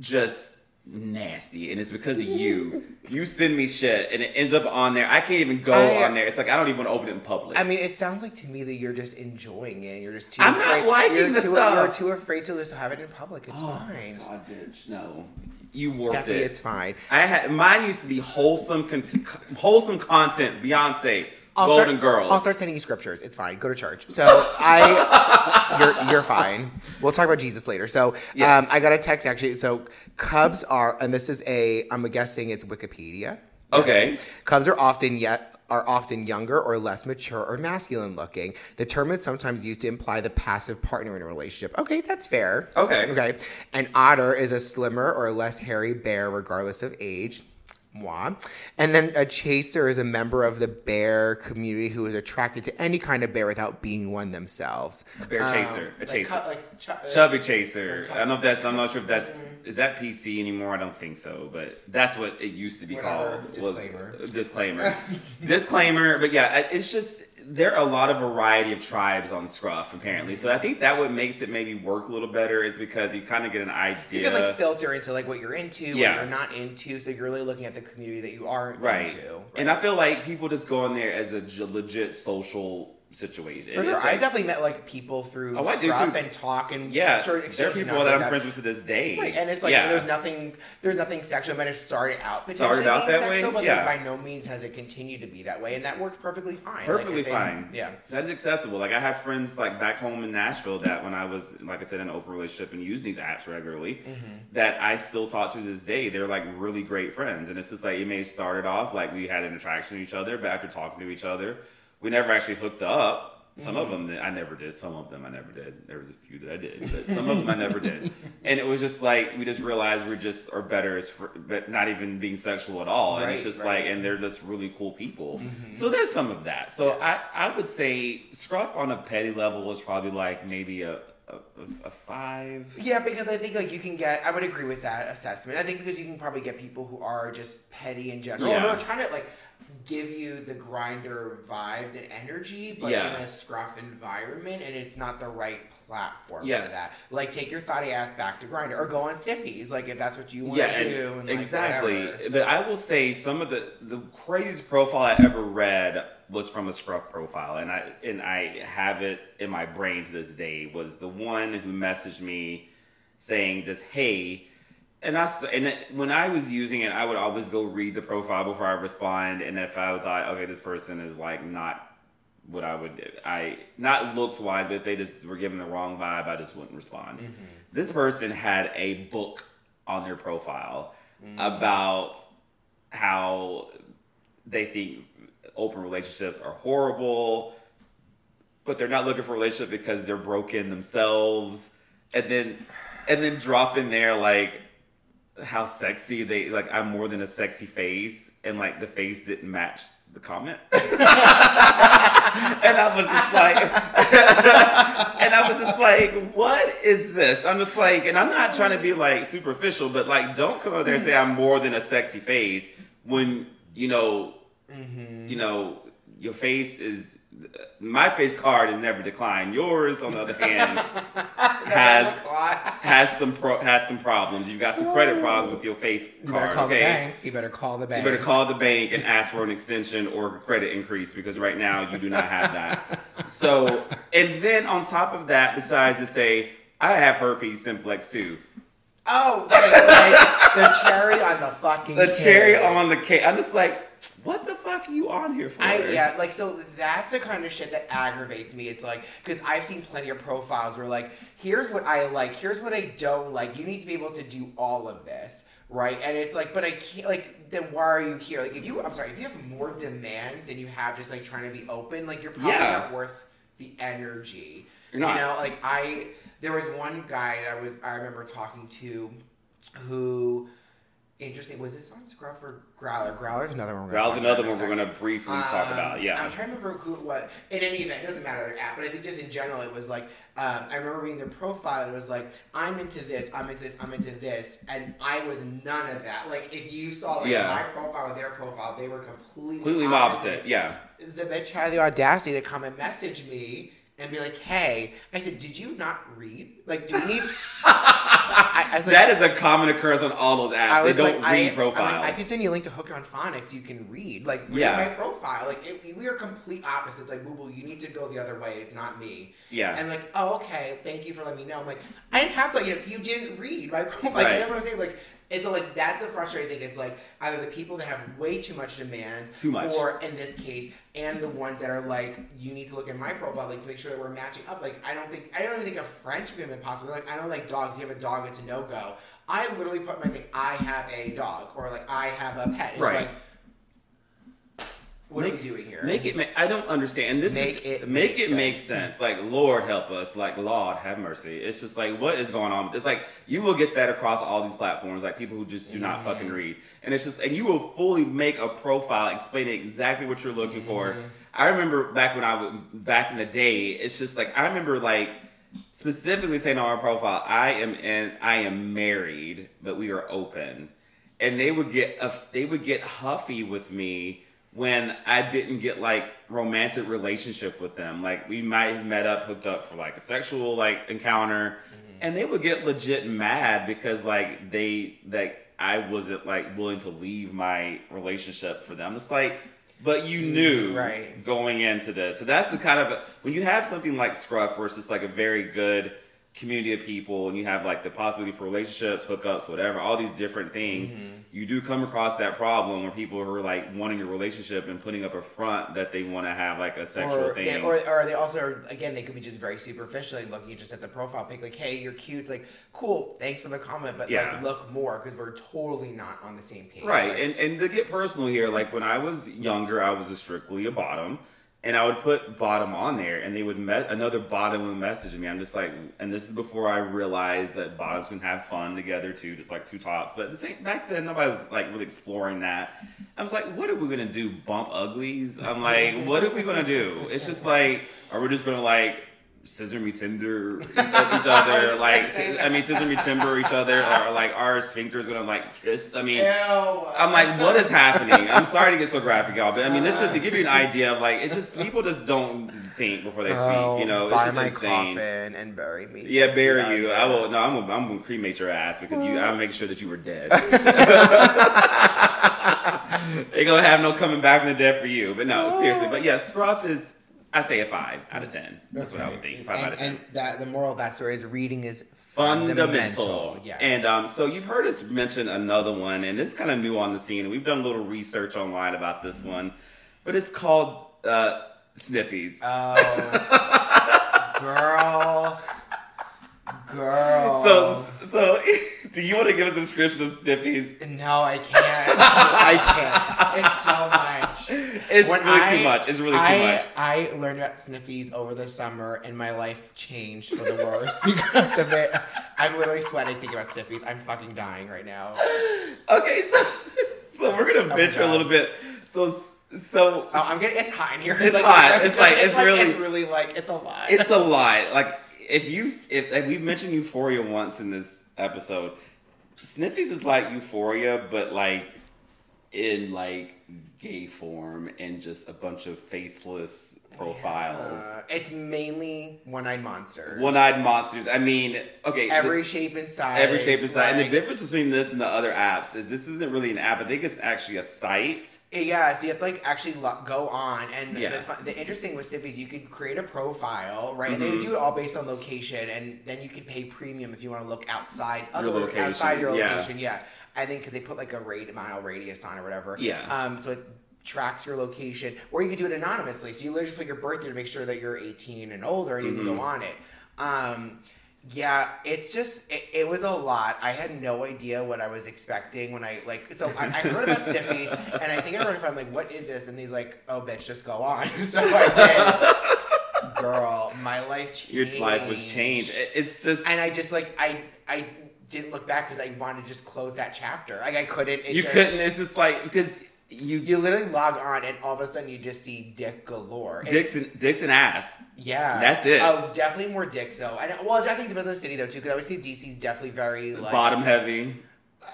just nasty, and it's because of you. *laughs* You send me shit, and it ends up on there. I can't even go I- on there. It's like I don't even want to open it in public. I mean, it sounds like to me that you're just enjoying it. and You're just too. I'm not liking you're the too, stuff. You're too afraid to just have it in public. It's oh fine. God, bitch, no, you Stephanie, it. it's fine. I had mine used to be wholesome, con- wholesome content. Beyonce, I'll Golden start, Girls. I'll start sending you scriptures. It's fine. Go to church. So I, *laughs* you're you're fine. We'll talk about Jesus later. So Yeah. um, I got a text actually. So Cubs are, and this is a, I'm guessing it's Wikipedia. Okay. Cubs are often yet are often younger or less mature or masculine looking. The term is sometimes used to imply the passive partner in a relationship. Okay, that's fair. Okay. Okay. An otter is a slimmer or less hairy bear, regardless of age. Moi. And then a chaser is a member of the bear community who is attracted to any kind of bear without being one themselves. Bear Um, chaser, a like chaser. cu- like chu- uh, Chubby Chaser. Or I don't know if that's. I'm not sure if that's. Mm-hmm. Is that PC anymore? I don't think so. But that's what it used to be Whatever. called. Disclaimer. Was, disclaimer. *laughs* disclaimer. But yeah, it's just there are a lot of variety of tribes on Scruff apparently. So I think that what makes it maybe work a little better is because you kind of get an idea. You can like filter into like what you're into, Yeah. what you're not into, so you're really looking at the community that you are right. into. And I feel like people just go in there as a legit social situation. For sure. I definitely met like people through Oh, I do, Scruff too. and talk and Yeah, there are people that I'm friends with to this day. Right, and it's like yeah. there's nothing, there's nothing sexual. But it started out potentially Started out being that way? sexual, but Yeah. by no means has it continued to be that way, and that works perfectly fine. Perfectly I think- fine. Yeah. That's acceptable. Like I have friends like back home in Nashville that when I was like I said in an open relationship and using these apps regularly, Mm-hmm. that I still talk to this day. They're like really great friends. And it's just like it may have started off like we had an attraction to each other, but after talking to each other, we never actually hooked up. Some Mm-hmm. of them I never did. Some of them I never did. There was a few that I did, but some of them I never did. *laughs* And it was just like we just realized we're just are better as fr- but not even being sexual at all. And it's just right. like and they're just really cool people. So there's some of that. So I, I would say Scruff on a petty level is probably like maybe a a, a- a five. Yeah, because I think like you can get, I would agree with that assessment. I think because you can probably get people who are just petty in general, Yeah. who are trying to like give you the Grindr vibes and energy, but Yeah. in a scruff environment, and it's not the right platform Yeah. for that. Like take your thotty ass back to Grindr, or go on Sniffies, like if that's what you want Yeah, to do. And, like, exactly. whatever. But I will say some of the the craziest profile I ever read was from a Scruff profile, and I and I have it in my brain to this day. Was the one who messaged me saying just hey. And I s- and when I was using it, I would always go read the profile before I respond. And if I thought, okay, this person is like not what I would, I not looks wise, but if they just were giving the wrong vibe, I just wouldn't respond. Mm-hmm. This person had a book on their profile mm. about how they think open relationships are horrible, but they're not looking for a relationship because they're broken themselves, and then and then drop in there like how sexy they like I'm more than a sexy face and like the face didn't match the comment. *laughs* and I was just like *laughs* and I was just like, what is this? I'm just like, and I'm not trying to be like superficial, but like don't come out there and say I'm more than a sexy face when, you know, mm-hmm. you know, your face is my face card is never declined. Yours, on the other *laughs* hand, has has some pro, has some problems. You've got some credit problems with your face You better card. call the bank. You better call the bank. you better call the bank and ask for an extension or credit increase because right now you do not have that. *laughs* So, and then on top of that, decides to say, I have herpes simplex too. Oh, wait, like the cherry on the fucking The cake. cherry on the cake. I'm just like, what the fuck are you on here for? I, yeah, like so that's the kind of shit that aggravates me. It's like because I've seen plenty of profiles where like, here's what I like, here's what I don't like. You need to be able to do all of this, right? And it's like, but I can't. Like, then why are you here? Like, if you, I'm sorry, if you have more demands than you have just like trying to be open, like you're probably Yeah. not worth the energy. You're not. You know, like I, there was one guy that was I remember talking to, who. Interesting. Was this on Scruff or Growler? Growler's another one. we're talk another one we're gonna briefly talk Um, about. Yeah. I'm trying to remember who it was. In any event, it doesn't matter the app, but I think just in general, it was like um, I remember reading their profile. and It was like I'm into this, I'm into this, I'm into this, and I was none of that. Like if you saw like Yeah. my profile with their profile, they were completely Completely opposite. Yeah. The bitch had the audacity to come and message me and be like, "Hey," I said, "Did you not read? Like, do you need?" *laughs* I, I was like, that is a common occurrence on all those apps. They don't like, read I, profiles. like, I can send you a link to Hooked on Phonics. You can read, like, read Yeah. my profile. Like, it, we are complete opposites. Like, boo boo, you need to go the other way. It's not me. Yeah. And like, oh, okay, thank you for letting me know. I'm like, I didn't have to. You know, you didn't read my *laughs* profile. Like, Right. you know what I'm saying? Like, and so like that's the frustrating thing. It's like either the people that have way too much demands, Too much. or in this case, and the ones that are like, you need to look at my profile, like to make sure that we're matching up. Like, I don't think I don't even think a French could have been possible. Like, I don't like dogs. You have a dog, it's a no go. I literally put my thing. I have a dog, or like I have a pet. It's Right. like, what make, are we doing here? Make it. Ma- I don't understand. This Make is it make make it make sense. sense. Like Lord help us. Like Lord have mercy. It's just like what is going on? It's like you will get that across all these platforms. Like people who just do not fucking mm-hmm. read. And it's just and you will fully make a profile explaining exactly what you're looking for. Mm-hmm. I remember back when I was back in the day. It's just like I remember like specifically saying on our profile, I am in, I am married, but we are open, and they would get a, they would get huffy with me when I didn't get like romantic relationship with them. Like we might have met up, hooked up for like a sexual like encounter, mm-hmm. and they would get legit mad because like they that I wasn't like willing to leave my relationship for them. It's like. But you mm, knew Right. going into this. So that's the kind of when you have something like Scruff, just like a very good community of people, and you have like the possibility for relationships, hookups, whatever, all these different things. Mm-hmm. You do come across that problem where people who are like wanting a relationship and putting up a front that they want to have like a sexual or thing. they, or, or they also are, again they could be just very superficial like looking just at the profile pic like hey you're cute it's like cool thanks for the comment but Yeah. like look more because we're totally not on the same page Right, Like, and and to get personal here, like when I was younger, I was a strictly a bottom, and I would put bottom on there, and they would met another bottom would message me. I'm just like, and this is before I realized that bottoms can have fun together too, just like two tops. But the same back then, nobody was like really exploring that. I was like, what are we gonna do? Bump uglies? I'm like, what are we gonna do? It's just like, are we just gonna like scissor me tinder each, each other *laughs* like I mean scissor me timber each other or like our sphincters gonna like kiss I mean Ew. I'm like, what is happening? I'm sorry to get so graphic, y'all, but I mean, this is to give you an *laughs* idea of like, it just people just don't think before they Oh, speak. You know, it's oh, buy just my insane. coffin and bury me Yeah, bury you. I will. No, I'm. Gonna, I'm gonna cremate your ass because you. I'm making sure that you were dead. *laughs* Ain't gonna have no coming back from the dead for you. But no, seriously. But yeah, Scruff is. I say a five out of ten. That's what I would think. Five and, out of ten. and that the moral of that story is reading is fundamental. fundamental. Yes. And um, so you've heard us mention another one, and it's kind of new on the scene. We've done a little research online about this one, but it's called uh, Sniffies. oh *laughs* girl girl so, so *laughs* *laughs* do you want to give us a description of Sniffies? no I can't I can't it's so much It's When really I- too much. It's really too I, much. I learned about sniffies over the summer, and my life changed for the worse *laughs* because of it. I'm literally sweating thinking about sniffies. I'm fucking dying right now. Okay, so *laughs* so we're gonna oh my venture a little bit. So so Oh, I'm getting. It's hot in here. It's hot. It's like- it's, it's like really- It's really like it's a lot. it's a lot. Like if you if like, we've mentioned Euphoria once in this episode, Sniffies is like Euphoria, but like in like gay form and just a bunch of faceless profiles. Uh, it's mainly one-eyed monsters. One-eyed monsters. I mean, okay. the- Every shape and size. every shape and size. and the difference between this and the other apps is this isn't really an app. I think it's actually a site. Yeah, so you have to like actually lo- go on, and Yeah. the, fun, the interesting with Snippy is you could create a profile, right? And Mhm. they do it all based on location, and then you could pay premium if you want to look outside other location, outside your yeah. location. Yeah, I think because they put like a rate mile radius on or whatever. Yeah. Um. So it tracks your location, or you could do it anonymously. So you literally just put your birthday to make sure that you're 18 and older, and you can Mm-hmm. go on it. Um. Yeah, it's just it, it was a lot. I had no idea what I was expecting when I like. So I, I heard about Sniffies, *laughs* and I think I wrote it. I'm like, "What is this?" And he's like, "Oh, bitch, just go on." *laughs* so I did. Girl, my life changed. Your life was changed. It's just and I just like I I didn't look back because I wanted to just close that chapter. Like I couldn't. It you just, couldn't. It's just like because you You literally log on, and all of a sudden you just see dick galore. It's- dicks and dicks and ass. yeah, That's it. Oh, definitely more dicks though. And well, I think it depends on the city though too, because I would say DC's definitely very like bottom heavy. Uh,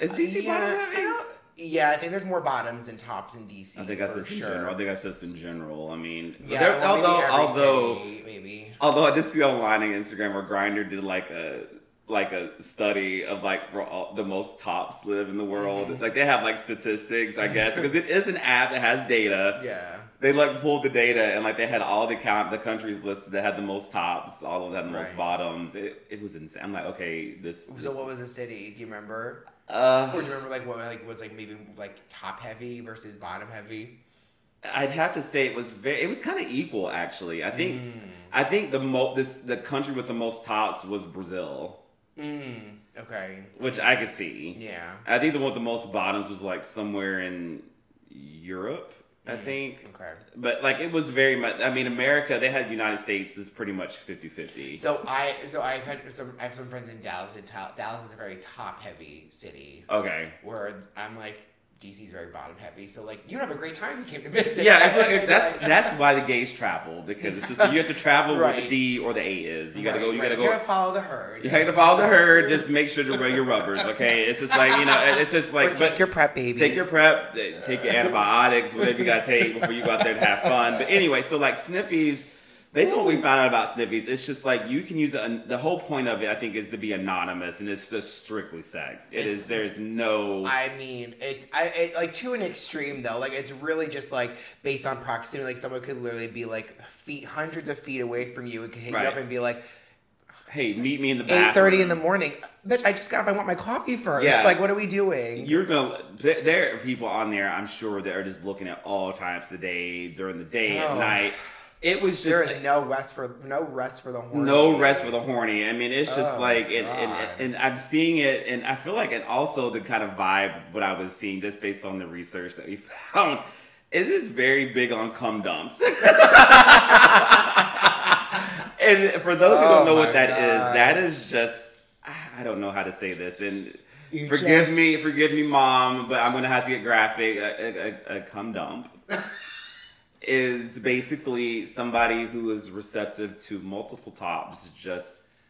Is DC yeah, bottom I heavy? don't- yeah, I think there's more bottoms and tops in DC. I think that's for just in general. I think that's just in general. I mean, Yeah, there- although although city, maybe. although I did see online on Instagram where Grindr did like a like a study of like where all, the most tops live in the world. Mm-hmm. Like they have like statistics, I guess, because it is an app that has data. Yeah. They like pulled the data and like they had all the count the countries listed that had the most tops, all of them had the most bottoms. It, it was insane. I'm like, okay, this. So this- what was the city? Do you remember? Uh, Or do you remember like what like was like maybe like top heavy versus bottom heavy? I'd have to say it was very. It was kind of equal, actually. I think. Mm. I think the mo this the country with the most tops was Brazil, Mm. Okay. which I could see. Yeah. I think the one with the most bottoms was like somewhere in Europe. I Mm. think. Okay. But like it was very much. I mean, America. They had United States is pretty much 50-50. So I so I've had some I have some friends in Dallas. Dallas is a very top heavy city. Okay. Where I'm like DC's very bottom heavy. So like you'd have a great time if you came to visit. Yeah, it's like, *laughs* Like, that's that's why the gays travel because it's just you have to travel where the D or the A is. You gotta go. You right. gotta go. You gotta follow the herd. You have to follow the herd. Just make sure to wear your rubbers, okay? It's just like you know, it's just like or take your PrEP baby. take your PrEP, take your antibiotics, whatever you gotta take before you go out there and have fun. But anyway, so like Sniffies, based on what we found out about Sniffies, it's just like you can use it. The whole point of it, I think, is to be anonymous, and it's just strictly sex. It It's- is. There's no. I mean, it, I, it like to an extreme though. Like it's really just like based on proximity. Like someone could literally be like feet, hundreds of feet away from you, and could hit Right. you up and be like, hey, meet me in the bathroom. eight thirty in the morning. Bitch, I just got up. I want my coffee first. Yeah. Like, what are we doing? You're gonna. There, are people on there. I'm sure that are just looking at all times of the day, during the day, at Oh. night. It was just there is no rest for no rest for the horny. no rest for the horny. I mean, it's just Oh, like, and, and, and I'm seeing it, and I feel like, and also the kind of vibe what I was seeing just based on the research that we *laughs* found, it is very big on cum dumps. *laughs* and for those who Oh don't know my what that is, God. that is just I don't know how to say this, and You forgive just- me, forgive me, mom, but I'm gonna have to get graphic. A, a, a cum dump. *laughs* is basically somebody who is receptive to multiple tops just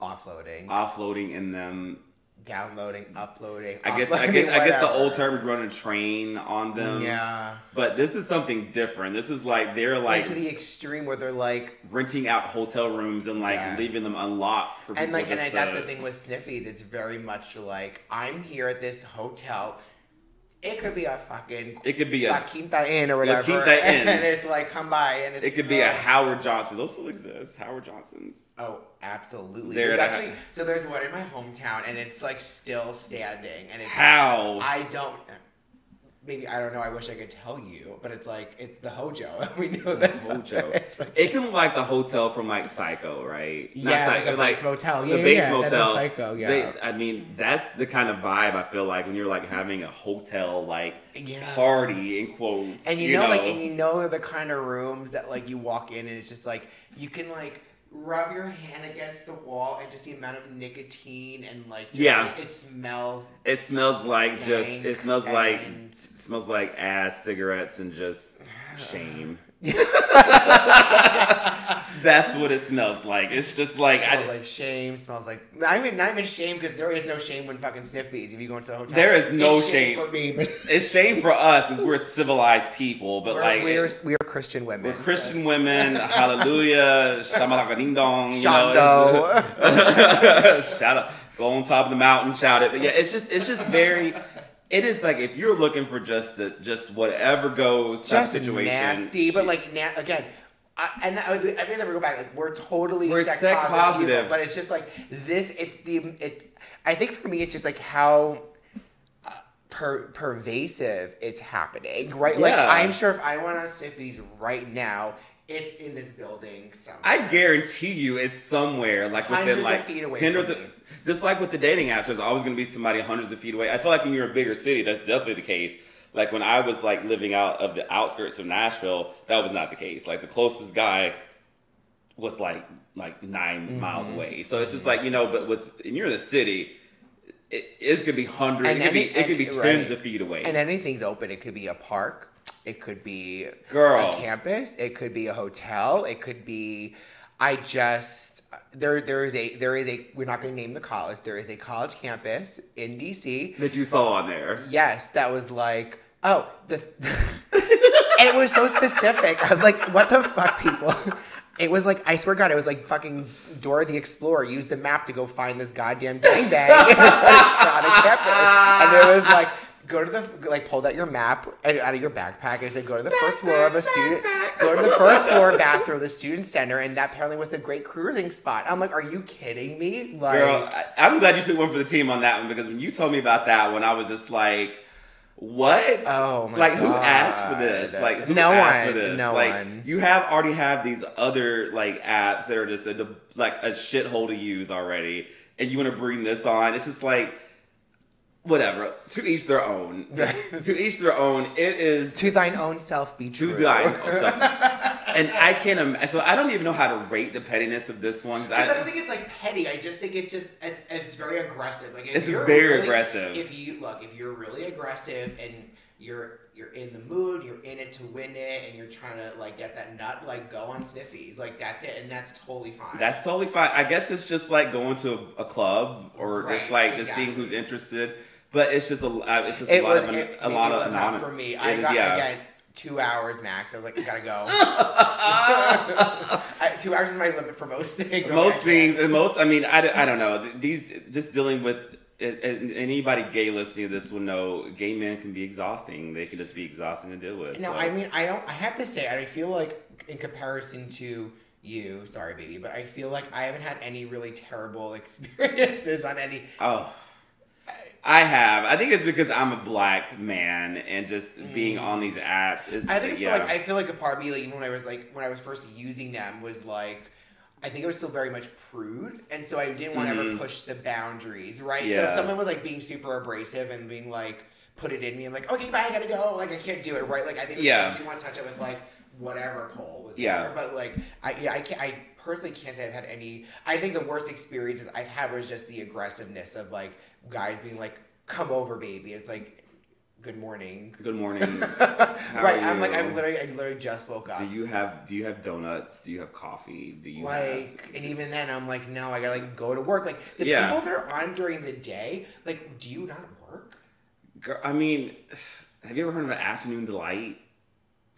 offloading, offloading in them. downloading, uploading. I guess I guess I guess the old term is running a train on them. Yeah. But this is something different. This is like they're Like to the extreme where they're like, renting out hotel rooms and like Yes. leaving them unlocked for people. and like, and that's the thing with Sniffies. It's very much like I'm here at this hotel. It could be a fucking It could be La a Quinta Inn or whatever, Quinta *laughs* Inn. and it's like come by and it's, it could be a uh, Howard Johnson. Those still exist. Howard Johnsons. Oh, absolutely. There there's actually so there's one in my hometown, and it's like still standing, and it's How? I don't. Maybe I don't know. I wish I could tell you, but it's like it's the Hojo. *laughs* we know that Hojo. *laughs* It's like, It can look like the hotel from like Psycho, right? Not Yeah, Psycho, the Bates Motel. the Yeah, yeah, Bates yeah, that's a Motel. Psycho, yeah. They- I mean, that's the kind of vibe I feel like when you're like having a hotel like Yeah. party in quotes. and you, know, like, and you know they're the kind of rooms that like you walk in, and it's just like you can like rub your hand against the wall, and just the amount of nicotine and like just, Yeah. it, it smells. it smells like just it smells like it smells like ass, cigarettes, and just shame. *laughs* That's what it smells like. It's just like smells I, like shame. Smells like not even not even shame because there is no shame when fucking sniffies. If you go into a hotel, There is no It's shame. for me. But *laughs* it's shame for us because we're civilized people, but we're, like we're we're Christian women. we're Christian *laughs* women. Hallelujah, shamalaka ding dong. shout out, go on top of the mountain, shout it. But yeah, it's just it's just very. It is like if you're looking for just the just whatever goes just situation, nasty, but like na- again. I, and I, I may never go back. Like we're totally We're sex, sex positive, positive. people, but it's just like this. It's the it. I think for me, it's just like how uh, per, pervasive it's happening, right? Like I'm sure if I went on Sniffies right now, it's in this building somewhere. I guarantee you it's somewhere like within Hundreds of feet away hundreds from of- me. Just like with the dating apps, there's always going to be somebody hundreds of feet away. I feel like when you're a bigger city, that's definitely the case. Like when I was like living out of the outskirts of Nashville, that was not the case. Like the closest guy was like like 9 Mm-hmm. miles away. So it's just like you know, but with and you're in the city, it, it's gonna be hundreds. It could be it could be tens right. of feet away. and anything's open. It could be a park. It could be Girl. a campus. It could be a hotel. It could be. I just there there is a there is a we're not going to name the college. There is a college campus in DC. that you saw on there. Yes, that was like oh the. *laughs* and it was so specific. I'm like, what the fuck, people? It was like, I swear God, it was like fucking Dora the Explorer used the map to go find this goddamn gangbang *laughs* on a campus. And it was like, go to the, like, pulled out your map and out of your backpack and said, go to the first floor of a student, go to the first *laughs* floor bathroom of the student center. And that apparently was the great cruising spot. I'm like, are you kidding me? Like, Girl, I, I'm glad you took one for the team on that one because when you told me about that one, I was just like, "What? Oh my god. Like who asked for this? Like who No asked one, for this? no like one. you have already have these other like apps that are just a, like a shithole to use already, and you want to bring this on? It's just like." Whatever. To each their own. *laughs* to each their own. It is to thine own self be to true. thine. So, *laughs* and I can't. Im- So I don't even know how to rate the pettiness of this one. Because I, I, don't think it's like petty. I just think it's just it's, it's very aggressive. Like if It's very really- aggressive. If you look, if you're really aggressive and you're you're in the mood, you're in it to win it, and you're trying to like get that nut, like go on sniffies. Like that's it, and that's totally fine. That's totally fine. I guess it's just like going to a, a club or just Right, like just seeing who's interested. But it's just a uh, it's just it a lot was of it, a lot of was not for me. I is- got yeah. again two hours max. I was like, I gotta go. *laughs* I, two hours is my limit for most things. I'm like, I Most things and most. I mean, I, don't- I don't know. These just dealing with anybody gay listening to this will know gay men can be exhausting. They can just be exhausting to deal with. No, so. I mean, I don't. I have to say, I feel like in comparison to you, sorry, baby, but I feel like I haven't had any really terrible *laughs* experiences on any. Oh. I have. I think it's because I'm a black man and just being on these apps is. Mm. I think yeah. still like I feel like a part of me, like even when I was like when I was first using them, was like. I think I was still very much prude, and so I didn't want to ever push the boundaries, right? So if Mm-hmm. Someone was like being super abrasive and being like, "Put it in me," I'm like, "Okay, bye, I gotta go." Like I can't do it, right? Like I think Yeah. I didn't want to touch it with like whatever pole was Yeah. there, but like I yeah I can't I personally can't say I've had any. I think the worst experiences I've had was just the aggressiveness of like guys being like, "Come over, baby." It's like, "Good morning." Good morning. *laughs* Right, I'm like? I'm literally I literally just woke up. Do you have do you have donuts? Do you have coffee? Do you like and even then I'm like no I gotta like go to work like the Yeah. people that are on during the day like do you not work? Girl, I mean, *sighs* have you ever heard of an afternoon delight?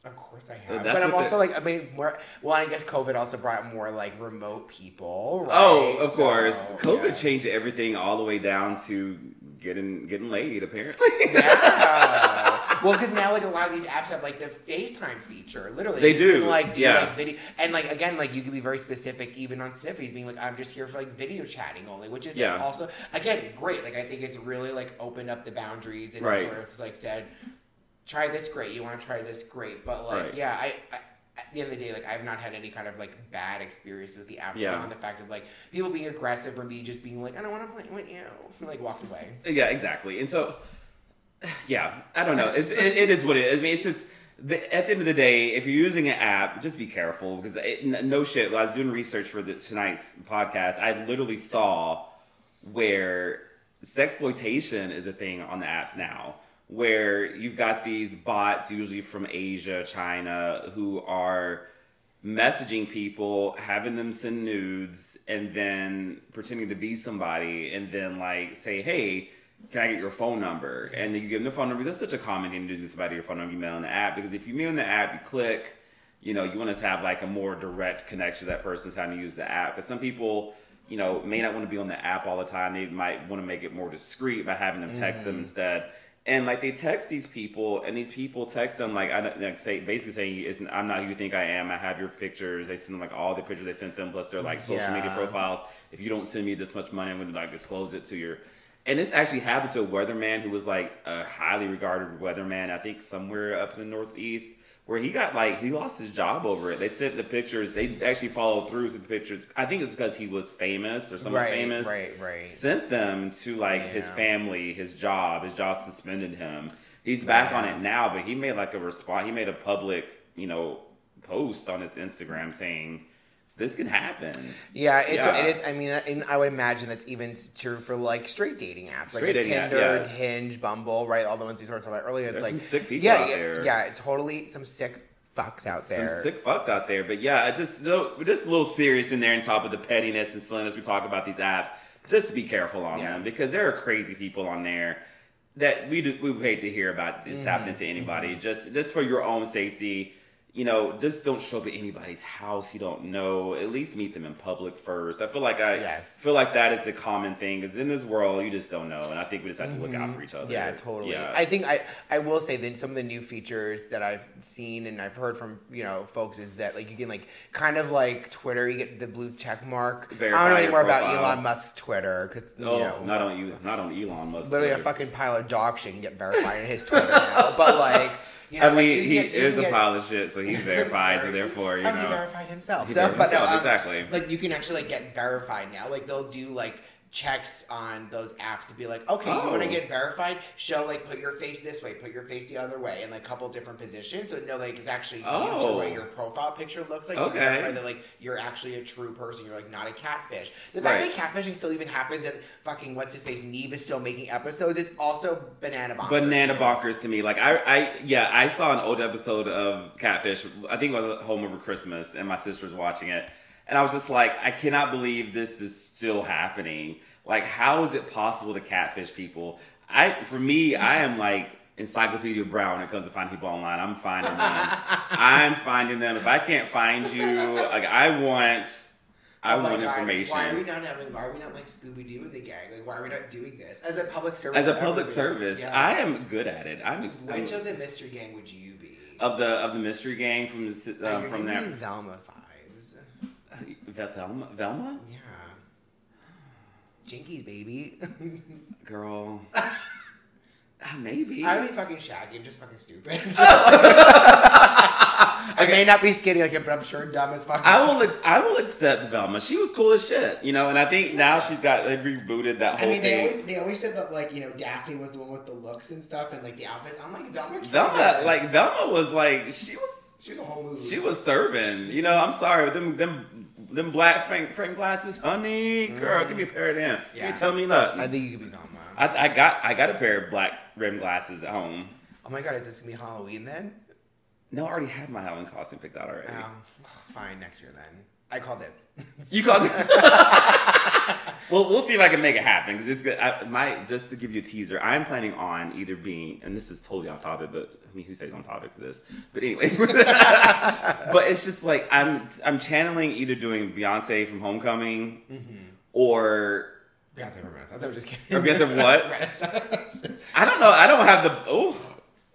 Of course I have that's but I'm also the- like I mean more well I guess COVID also brought more like remote people oh, right? Oh, of So, course. COVID yeah. changed everything all the way down to getting getting laid. Apparently. yeah. *laughs* well, because now like a lot of these apps have like the FaceTime feature. Literally, They you do, Can, like do yeah. like video, and like again, like you can be very specific even on Sniffies, being like, I'm just here for like video chatting only, which is Yeah. also again great. Like I think it's really like opened up the boundaries and Right. sort of like said, try this, great. You want to try this, great. But like, Right. yeah, I. I at the end of the day, like I've not had any kind of like bad experience with the app Yeah. beyond the fact of like people being aggressive or me just being like, I don't want to play with you, *laughs* like walked away. yeah, exactly. And so, yeah, I don't know. It's, it, it is what it is. I mean, it's just the, at the end of the day, if you're using an app, just be careful because it, no shit. When I was doing research for the, tonight's podcast, I literally saw where sexploitation is a thing on the apps now. Where you've got these bots, usually from Asia, China, who are messaging people, having them send nudes, and then pretending to be somebody, and then like say, "Hey, can I get your phone number?" And then you give them the phone number. That's such a common thing to do somebody your phone number. You mail on the app because if you mail in the app, you click. You know, you want to have like a more direct connection to that person's how to use the app. But some people, you know, may not want to be on the app all the time. They might want to make it more discreet by having them text them mm-hmm. instead. And like they text these people, and these people text them like I don't like say basically saying it's, I'm not who you think I am. I have your pictures. They send them like all the pictures they sent them plus their like social media profiles. If you don't send me this much money, I'm going to like disclose it to your. And this actually happened to a weatherman who was like a highly regarded weatherman. I think somewhere up in the northeast. Where he got like he lost his job over it. They sent the pictures. They actually followed through with the pictures. I think it's because he was famous or someone Right, famous right, right. sent them to like his family, his job. His job suspended him. He's back on it now, but he made like a response. He made a public, you know, post on his Instagram saying this can happen. Yeah, it's Yeah. and it's. I mean, and I would imagine that's even true for like straight dating apps, Straight like dating app, Tinder, yeah. Hinge, Bumble, right? All the ones we sort of talked about earlier. It's There's like sick people yeah, out yeah, there. Yeah, totally some sick fucks out there. Some sick fucks out there, but yeah, I just so, we're just a little serious in there, on top of the pettiness and silliness we talk about these apps. Just be careful on them because there are crazy people on there that we do, we hate to hear about Mm-hmm. this happening to anybody. Just just for your own safety, you know, just don't show up at anybody's house you don't know. At least meet them in public first. I feel like I Yes. feel like that is the common thing because in this world you just don't know, and I think we just have to look out for each other. Mm-hmm. Yeah, totally. Yeah. I think I I will say that some of the new features that I've seen and I've heard from you know folks is that like you can like kind of like Twitter, you get the blue check mark. I don't know anymore about. Elon Musk's Twitter because Oh, you know not on you, not on Elon Musk. literally a fucking pile of dog shit can get verified in his Twitter now. But like you know, I like, mean, you he get- is a pile of shit, so he's *laughs* verified. so therefore, you Oh, he know, verified himself. He so, verified but, himself, um, exactly. Like you can actually like get verified now. Like they'll do like checks on those apps to be like, okay, you want Oh. to get verified? Show like put your face this way, put your face the other way, in like a couple different positions. So no, like it's actually Oh. what your profile picture looks like. So Okay. verify that like you're actually a true person. You're like not a catfish. The fact Right. that catfishing still even happens and fucking what's his face Nev is still making episodes. It's also banana bonkers. banana bonkers to me. Like I, I, yeah, I saw an old episode of Catfish. I think it was home over Christmas, and my sister was watching it, and I was just like, I cannot believe this is still happening. Like, how is it possible to catfish people? I, for me, I am like. Encyclopedia Brown when it comes to finding people online. I'm finding them. *laughs* I'm finding them. If I can't find you, like I want, I Oh want God, information. Why are we not having? Why are we not like Scooby Doo in the gang? Like, why are we not doing this as a public service? As a public service, Yeah. I am good at it. I'm, I'm Which of the mystery gang would you be? of the of the mystery gang from the Like, um, you're from giving there. me Velma. Velma, Velma, Yeah. Jinkies, baby. *laughs* girl. *laughs* Ah, maybe. I would be fucking shaggy. I'm just fucking stupid. *laughs* Just- I may not be skinny like him, but I'm sure dumb as fuck. I will. Ex- I will accept Velma. She was cool as shit, you know. And I think now she's got they rebooted that I whole mean, they thing. always they always said that like you know Daphne was the one with the looks and stuff and like the outfits. I'm like Velma. Velma, like Velma, was like she was she was a whole movie. she was serving. You know, I'm sorry, but them them them black frame, frame glasses, honey, girl, give me a pair of them. Yeah. You tell me nothing. I think you could be Velma. I, I got I got a pair of black rim glasses at home. oh my god, is this gonna be Halloween then? No, I already have my Halloween costume picked out already. Um, fine, next year then. I called it. *laughs* You called it. *laughs* well, we'll see if I can make it happen because this good. I might just to give you a teaser. I'm planning on either being, and this is totally off topic, but Mean, who stays on topic for this? But anyway, *laughs* but it's just like I'm I'm channeling either doing Beyonce from Homecoming mm-hmm. or Beyonce for Renaissance. I just kidding. or Beyonce what? *laughs* Renaissance. I don't know. I don't have the oh.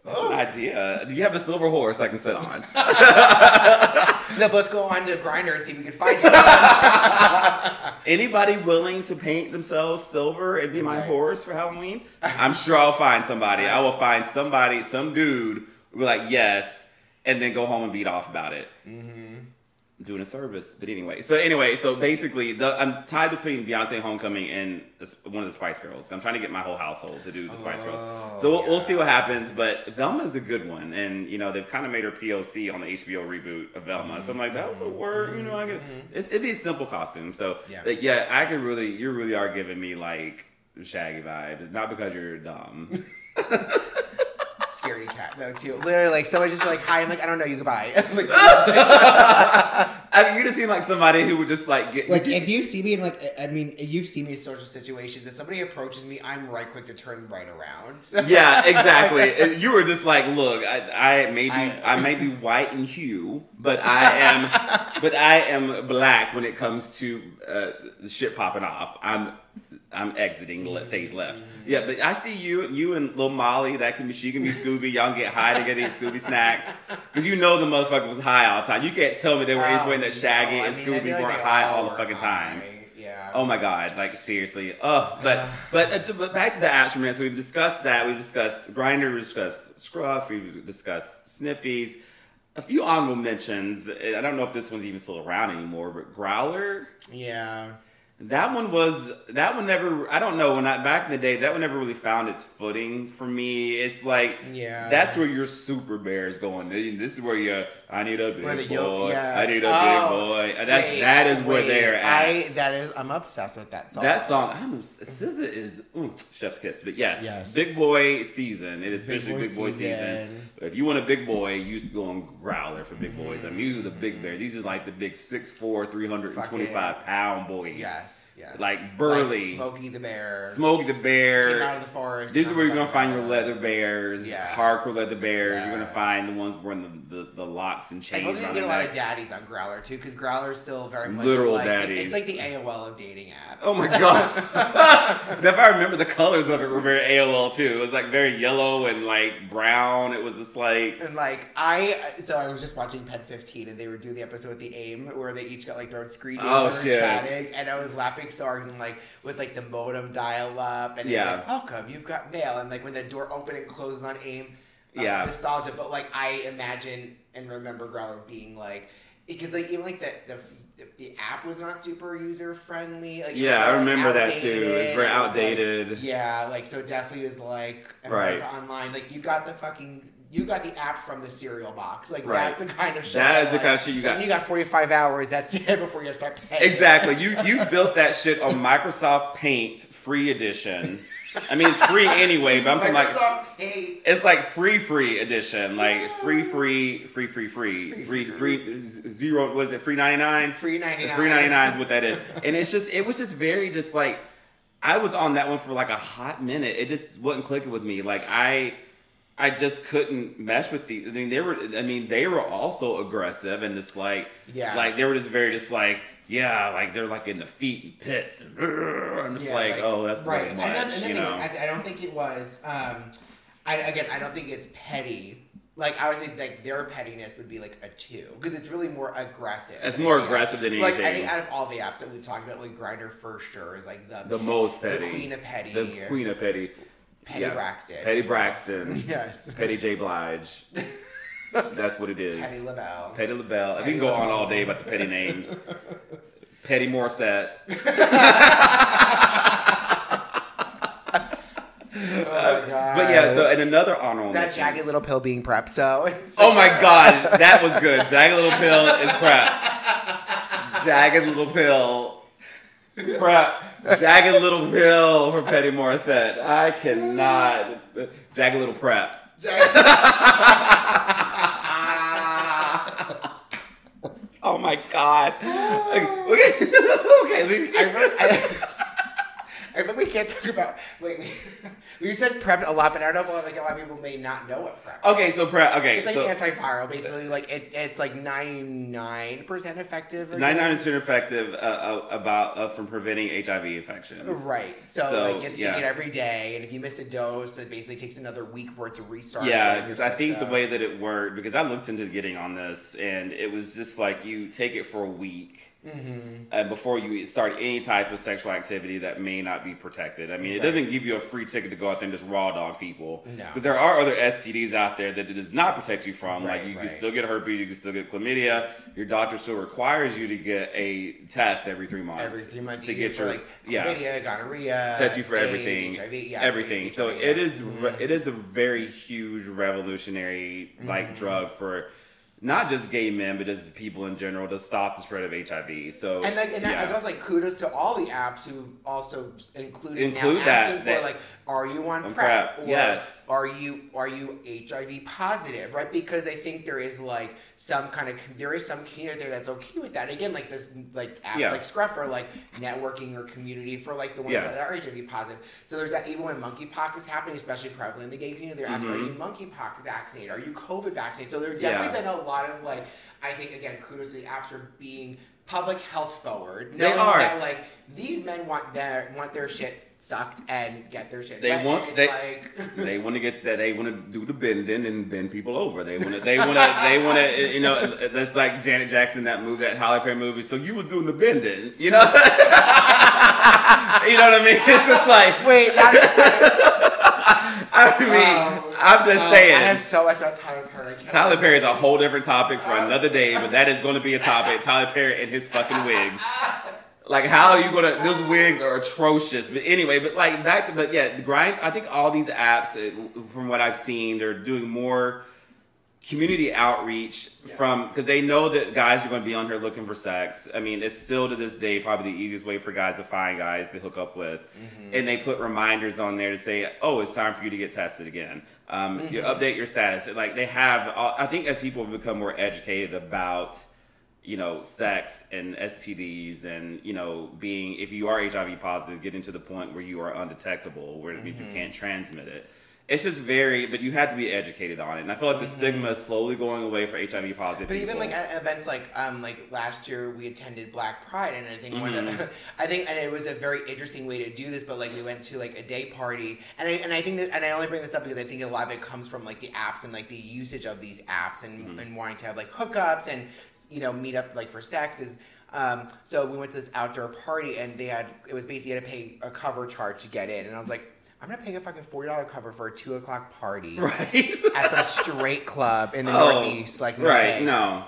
That's an oh. idea. Do you have a silver horse I can sit on? *laughs* no, but let's go on to Grindr and see if we can find it. *laughs* Anybody willing to paint themselves silver and be my Right. horse for Halloween? I'm sure I'll find somebody. I will find somebody, some dude, will be like, yes, and then go home and beat off about it. Mm-hmm. Doing a service, but anyway. So anyway, so basically, the, I'm tied between Beyonce Homecoming and one of the Spice Girls. I'm trying to get my whole household to do the Spice Oh, Girls. So we'll, we'll see what happens. But Velma's a good one, and you know they've kind of made her POC on the HBO reboot of Velma. So I'm like, that would work. You know, I could. It's, it'd be a simple costume. So Mm-hmm. Yeah. yeah, I could really. You really are giving me like Shaggy vibes, not because you're dumb. *laughs* Scaredy cat though too. Literally, like someone just be like, "Hi," I'm like, "I don't know you, goodbye." *laughs* like, *laughs* I mean, you just seem like somebody who would just like get like *laughs* if you see me in like, I mean, you've seen me in social situations that somebody approaches me, I'm right quick to turn right around. yeah, exactly. You were just like, look, I, I may be, I, I- may be white in hue, but I am, but I am black when it comes to uh, shit popping off. I'm, I'm exiting the stage left. Yeah, but I see you, you and Lil Molly. That can be, she can be Scooby. Y'all get high together, eat Scooby snacks, *laughs* because you know the motherfucker was high all the time. You can't tell me they were insinuating that Shaggy Oh, No, and mean, Scooby like weren't high all all the fucking time. Yeah. Oh my god, like seriously. Oh, but but uh, but back to the apps for a minute. So we've discussed that. We've discussed Grindr. We've discussed Scruff. We've discussed Sniffies. A few honorable mentions. I don't know if this one's even still around anymore, but Growler. Yeah. That one was that one never. I don't know when I back in the day that one never really found its footing for me. It's like Yeah. that's where your super bear is going. This is where you. I need a big boy. yo- yes. I need a Oh, big boy. That's Wait, that is where wait, they're at. I that is I'm obsessed with that song. That song, I'm SZA is mm, chef's kiss, but yes, Yes. big boy season. It is Big officially boy big boy season. season. If you want a big boy, you used to go on growler for big boys. I'm usually the big bear. These are like the big 6'4", 325 pound boys. Yes. Yes. Like burly. Like Smokey the Bear. Smokey the Came Bear. out of the forest. This is where you're gonna find your leather bears, Yes. hardcore leather bears. You're gonna find the ones wearing the, the, the locks and I chains. told you get a lot of daddies on Growler too, because Growler's still very much Literal like, it- daddies. It's like the AOL of dating apps. Oh my god! *laughs* if I remember, the colors of it were very AOL too. It was like very yellow and like brown. It was just like And like I, so I was just watching PEN15, and they were doing the episode with the AIM where they each got like their own screen names Oh, and were chatting, and I was laughing 'cause I'm like with like the modem dial up, and Yeah. it's like welcome, you've got mail, and like when the door opens and closes on AIM, uh, Yeah. nostalgia. But like I imagine and remember Growler being like because like even like the the. The, the app was not super user friendly. Like, was yeah, I very, like, remember that too. It was very It was, like, outdated. yeah, like so definitely was like Right. Online. Like you got the fucking you got the app from the cereal box. Like Right. that's the kind of shit. That is the like, kind of shit you got. when You got forty five hours. That's *laughs* it before you start paying. Exactly. You you *laughs* built that shit on Microsoft Paint free edition. I mean, it's free *laughs* anyway, but I'm talking like Microsoft Paint. it's like free free edition, like free free free free free Free, free free, free zero. Was it free ninety nine? Free ninety nine. Three ninety nine is what that is, and it's just it was just very just like I was on that one for like a hot minute. It just wasn't clicking with me. Like I. I just couldn't mesh with the. I mean, they were. I mean, they were also aggressive and just like, Yeah. like they were just very just like, yeah, like they're like in the feet and pits and. I'm just Yeah, like, oh, that's right. right. And then- and then you know. I, I don't think it was. Um, I again, I don't think it's petty. Like I would say, like their pettiness would be like a two because it's really more aggressive. It's more else. aggressive than anything. Like I think out of all the apps that we've talked about, like Grindr for sure is like the the most petty. the queen of petty, The queen of petty. Petty yeah. Braxton, Petty Braxton. *laughs* yes, Petty J. Blige. That's what it is. Petty LaBelle. Petty LaBelle. Petty we can go on all day about the petty names. *laughs* Petty Morissette. *laughs* Oh my god! But yeah, so and another honorable that mention. jagged little pill being prepped. So Oh my god, that was good. Jagged Little Pill is PrEP. Jagged Little Pill. PrEP. Jagged Little Pill for Petty Morissette. I cannot. Jagged Little Prep. *laughs* Oh my god. Okay, okay. *laughs* I I, *laughs* I feel like we can't talk about. Wait, we, *laughs* we said PrEP a lot, but I don't know if a lot, like a lot of people may not know what PrEP. Okay, so PrEP. Okay, It's like so antiviral, basically. Like it, it's like ninety nine percent effective. 99 percent effective uh, uh, about uh, from preventing HIV infections. Right. So, So, like it's yeah. taken every day, and if you miss a dose, it basically takes another week for it to restart. Yeah, again in your because I think the way that it worked, because I looked into getting on this, and it was just like you take it for a week Mm-hmm. uh, before you start any type of sexual activity that may not be protected. I mean, it doesn't give you a free ticket to go out there and just raw dog people. No. But there are other STDs out there that it does not protect you from. like you right. can still get herpes, you can still get chlamydia. Your doctor still requires you to get a test every three months. every three months to you get your like yeah chlamydia, gonorrhea, test you for AIDS, everything, HIV, yeah, everything. AIDS, So HIV, it yeah. is re- it is a very huge revolutionary like Mm-hmm. drug for not just gay men, but just people in general to stop the spread of HIV. So And like, and that, I yeah. guess like kudos to all the apps who also included Include now that- asking for that- like, are you on On PrEP? PrEP, Or yes. Are you are you HIV positive? Right? Because I think there is like some kind of there is some community there that's okay with that. Again, like this like apps Yeah. like Scruff are like networking or community for like the ones Yeah. that are HIV positive. So there's that even when monkeypox was happening, especially prevalent in the gay community, they're asking, are you monkeypox vaccinated? Are you COVID vaccinated? So there have definitely Mm-hmm. Been a lot of like I think again kudos to the apps for being public health forward. They are. that like these men want their want their shit sucked and get their shit. They wet, want- they- like *laughs* they want to get that. They want to do the bending and bend people over. They want to. They want to. They want to. You know, that's like Janet Jackson that movie, that Halle Berry movie. So you was doing the bending. You know. *laughs* you know what I mean? It's just like. wait. *laughs* I mean, Oh, I'm just oh, saying. I have so much about Tyler Perry. Can Tyler Perry is a whole different topic for another day, but that is going to be a topic. *laughs* Tyler Perry and his fucking wigs. Like, how are you gonna? Those wigs are atrocious. But anyway, but like back to, but yeah, the grind. I think all these apps, uh, from what I've seen, they're doing more community outreach from because they know that guys are going to be on here looking for sex. I mean, it's still to this day probably the easiest way for guys to find guys to hook up with, and they put reminders on there to say, "Oh, it's time for you to get tested again." Um, You update your status. Like they have, uh, I think as people have become more educated about you know, sex and STDs and, you know, being, if you are HIV positive, getting to the point where you are undetectable, where you can't transmit it. It's just very, but you had to be educated on it. And I feel like the stigma is slowly going away for HIV positive But even people. like at events like um like last year we attended Black Pride and I think one Mm-hmm. of *laughs* I think and it was a very interesting way to do this but like we went to like a day party and I and I think that and I only bring this up because I think a lot of it comes from like the apps and like the usage of these apps and Mm-hmm. and wanting to have like hookups and you know meet up like for sex is um, so we went to this outdoor party and they had it was basically you had to pay a cover charge to get in and I was like I'm not paying a fucking forty dollar cover for a two o'clock party *laughs* right? at some straight club in the Oh, Northeast, like right, Northeast. no.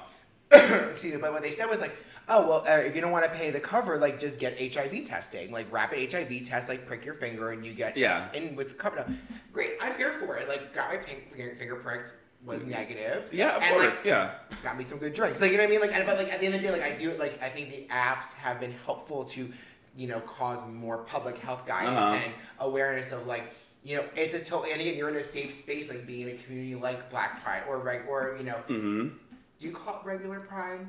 *coughs* Excuse me, but what they said was like, oh well, uh, if you don't want to pay the cover, like just get HIV testing, like rapid HIV test, like prick your finger and you get Yeah. in with the cover. Now, Great, I'm here for it. Like got my pink finger, finger pricked, was negative. Yeah, of and, course, like, yeah. got me some good drinks. Like you know what I mean? Like, and- but like at the end of the day, like I do it. Like I think the apps have been helpful to, you know, cause more public health guidance Uh-huh. and awareness of like. You know, it's a total, and again, you're in a safe space, like being in a community like Black Pride or reg, or you know, hmm do you call it regular pride?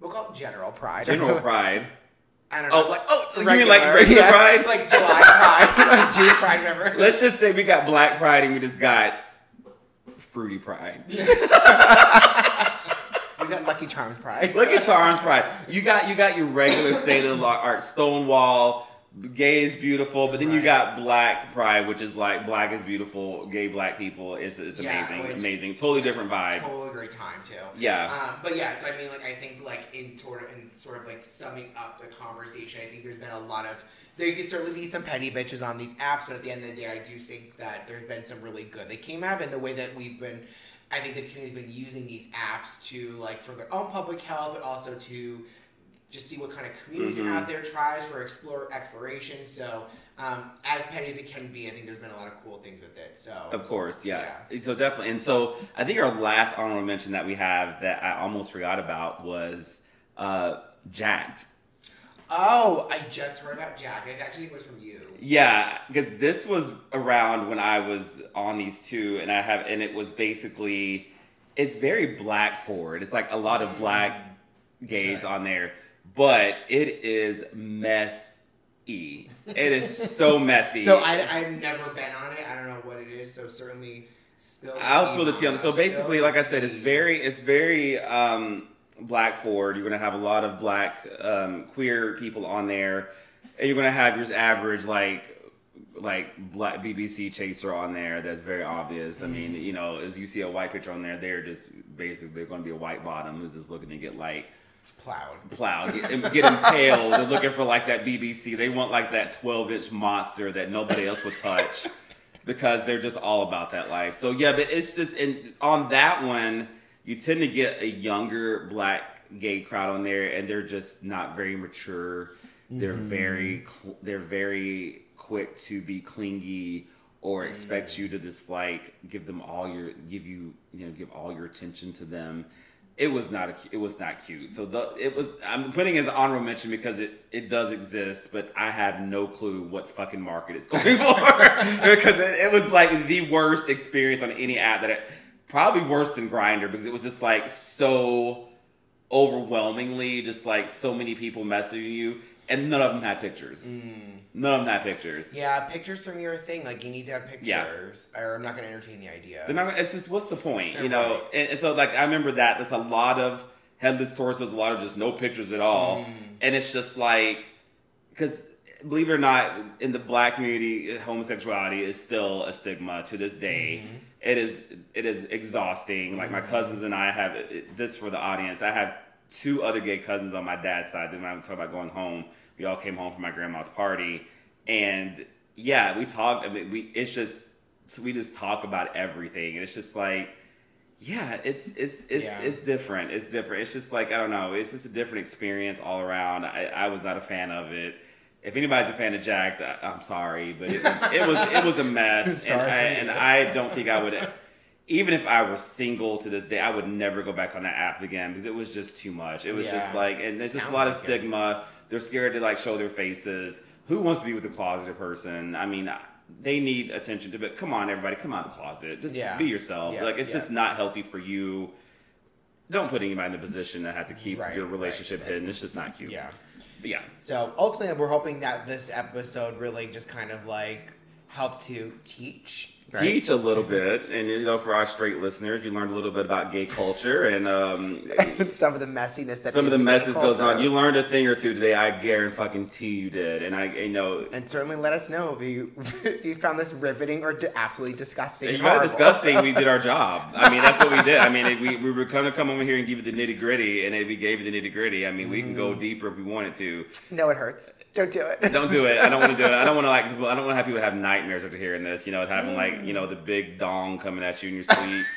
We'll call it general pride. General *laughs* pride. I don't know. Oh, like, oh, you mean like regular *laughs* yeah, pride? *laughs* Like July pride, June pride, whatever. Let's just say we got black pride and we just got fruity pride. we Lucky Charms pride. Look at Charms Pride. You got you got your regular state of the art Stonewall, gay is beautiful, but then you got Black Pride, which is like black is beautiful, gay black people. It's, it's Yeah, amazing, which- amazing, totally different vibe. Totally great time too. Yeah. Um, but yeah, so I mean, like I think like in sort of in sort of like summing up the conversation, I think there's been a lot of there could certainly be some petty bitches on these apps, but at the end of the day, I do think that there's been some really good. They came out of it in the way that we've been. I think the community's been using these apps to like for their own public health, but also to just see what kind of communities Mhm. are out there, tries for explore exploration. So um, as petty as it can be, I think there's been a lot of cool things with it. So Of course, yeah. So definitely, and so I think our last honorable mention that we have that I almost forgot about was uh, Jack'd. Oh, I just heard about Jack. I actually think it was from you. Yeah, because this was around when I was on these two, and I have, and it was basically, it's very black forward. It's like a lot of black gays Okay. on there, but it is messy. It is so *laughs* messy. So I, I've never been on it. I don't know what it is. So certainly spill. The I'll spill the tea on it. So basically, like I said, it's very, it's very um, black forward. You're gonna have a lot of black um, queer people on there, and you're gonna have your average like like black BBC chaser on there. That's very obvious. I mean, Mm. you know, as you see a white picture on there, they're just basically they're gonna be a white bottom who's just looking to get like plowed. plowed, get, get *laughs* impaled. They're looking for like that BBC. They want like that 12 inch monster that nobody else would touch because they're just all about that life. So yeah, but it's just and on that one, you tend to get a younger black gay crowd on there, and they're just not very mature. They're mm-hmm. very cl- they're very quick to be clingy or mm-hmm. expect you to just like give them all your give you you know give all your attention to them. It was not a, it was not cute. So the it was I'm putting it as an honorable mention because it it does exist, but I have no clue what fucking market it's *laughs* going for. *laughs* Because it, it was like the worst experience on any app that it probably worse than Grindr because it was just like so overwhelmingly just like so many people messaging you and none of them had pictures. None of them had pictures. Yeah, pictures from your thing. Like you need to have pictures, Yeah. or I'm not going to entertain the idea. They're not, it's just what's the point, They're you know? right. And, and so like I remember that there's a lot of headless torsos, a lot of just no pictures at all, Mm. and it's just like because believe it or not, in the black community, homosexuality is still a stigma to this day. Mm-hmm. It is it is exhausting. Like my cousins and I have just for the audience, I have two other gay cousins on my dad's side. Then when I'm talking about going home, we all came home from my grandma's party, and yeah, we talked. I mean, we it's just so we just talk about everything, and it's just like. Yeah, it's it's it's Yeah. it's different. It's different. It's just like I don't know. It's just a different experience all around. I, I was not a fan of it. If anybody's a fan of Jack'd, I, I'm sorry, but it was it was it was a mess, *laughs* and I, and. I don't think I would. Even if I were single to this day, I would never go back on that app again because it was just too much. It was just like, and there's just a Sounds lot of like it. stigma. They're scared to like show their faces. Who wants to be with a closeted person? I mean, they need attention to. But come on, everybody, come out of the closet. Just Yeah. be yourself. Yeah, Like it's yeah. just not healthy for you. Don't put anybody in a position to have to keep Right, your relationship right. hidden. It's just not cute. yeah. But yeah. So ultimately, we're hoping that this episode really just kind of like helped to teach. Right? Teach a little bit, and you know, for our straight listeners, you learned a little bit about gay culture and um, *laughs* some of the messiness that some of the messes goes on. You learned a thing or two today. I guarantee you did, and I, you know, and certainly let us know if you *laughs* if you found this riveting or absolutely disgusting. you and got disgusting. We did our *laughs* job. I mean, that's what we did. I mean, we, we were going to come over here and give you the nitty gritty, and if we gave you the nitty gritty, I mean, we can Mm. go deeper if we wanted to. no, it hurts. Don't do it. Don't do it. I don't want to do it. I don't want to like. *laughs* I don't want to have people have nightmares after hearing this. You know, having like you know the big dong coming at you in your sleep. *laughs*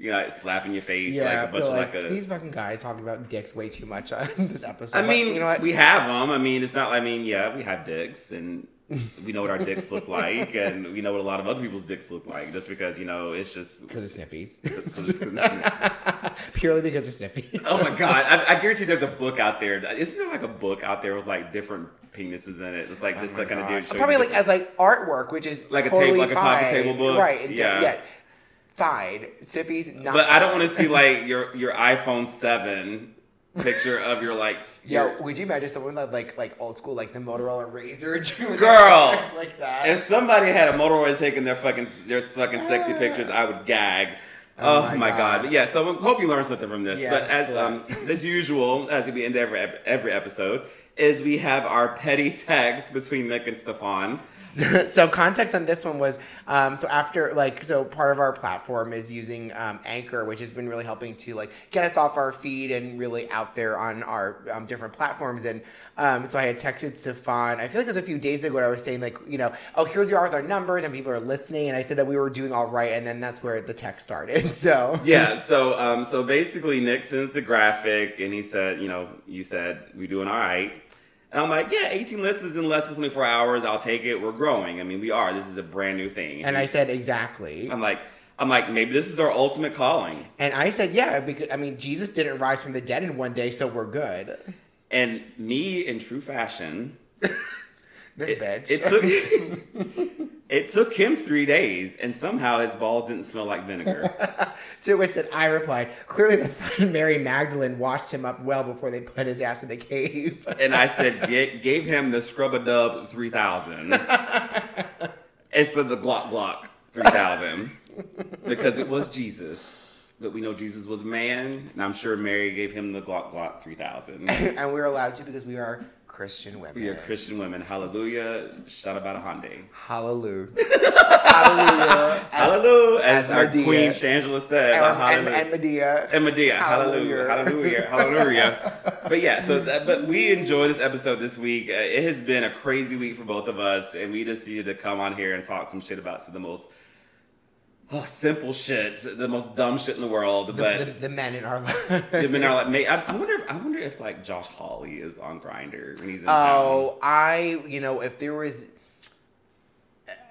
You know, slapping your face Yeah, like a bunch feel of like, like a. these fucking guys talking about dicks way too much on *laughs* this episode. I mean, you know what? we have them. I mean, it's not. I mean, yeah, we have dicks, and we know what our dicks look like, and we know what a lot of other people's dicks look like. Just because you know, it's just. because of Sniffies. 'cause it's- 'cause it's- *laughs* Purely because of sniffy. oh my god! I, I guarantee there's a book out there. Isn't there like a book out there with like different penises in it? It's like Oh just my like kind of dude. Probably like as like artwork, which is Like a table- like a coffee fine. table book? right? Yeah. yeah, fine. Sniffy's not. But I don't want to see like *laughs* your your iPhone seven picture of your like. Yo, your- would you imagine someone that like like old school like the Motorola RAZR *laughs* Girl! like that? If somebody had a Motorola taking their fucking their fucking sexy pictures, I would gag. Oh Oh, my my God. god! But yeah, so I hope you learned something from this. Yes, but as um, as usual, as we end every every episode, is we have our petty text between Nick and Stefan. *laughs* so context on this one was um, so after like so part of our platform is using um, anchor which has been really helping to like get us off our feed and really out there on our um, different platforms. And um, so i had texted stefan i feel like it was a few days ago i was saying like you know oh here's your with our numbers and people are listening. And i said that we were doing all right and then that's where the text started *laughs* so. Yeah, so um, so basically, Nick sends the graphic, and he said, you know, you said we're doing all right, and I'm like, yeah, 18 listens in less than 24 hours. I'll take it. We're growing. I mean, we are. This is a brand new thing. and i said exactly I'm like, I'm like, maybe this is our ultimate calling. and i said yeah because i mean jesus didn't rise from the dead in one day so we're good And me, in true fashion, *laughs* this it, bitch it took *laughs* it took him three days, and somehow his balls didn't smell like vinegar. *laughs* To which that I replied, clearly the *laughs* Mary Magdalene washed him up well before they put his ass in the cave. and I said, "Ga- gave him the Scrub a Dub 3000 instead of the Glock Glock 3000 because it was Jesus. But we know Jesus was man, and I'm sure Mary gave him the Glock Glock 3000. and we are allowed to because we are Christian women. We are Christian women. Hallelujah. Shout about a Hyundai. Hallelujah. Hallelujah. As- Hallelujah. As, as our Madea. Queen Shangela says. And, and, hallelujah. and Madea. And Madea, hallelujah, Hallelujah. hallelujah, hallelujah. but yeah, so that, but we enjoyed this episode this week. Uh, it has been a crazy week for both of us, and we just needed to come on here and talk some shit about some of the most oh, simple shit, the most dumb shit in the world. The, but the, the men in our lives. the men are like, *laughs* I, I wonder, if, I wonder if like Josh Hawley is on Grindr when he's in oh, town. Oh, I, you know, if there was.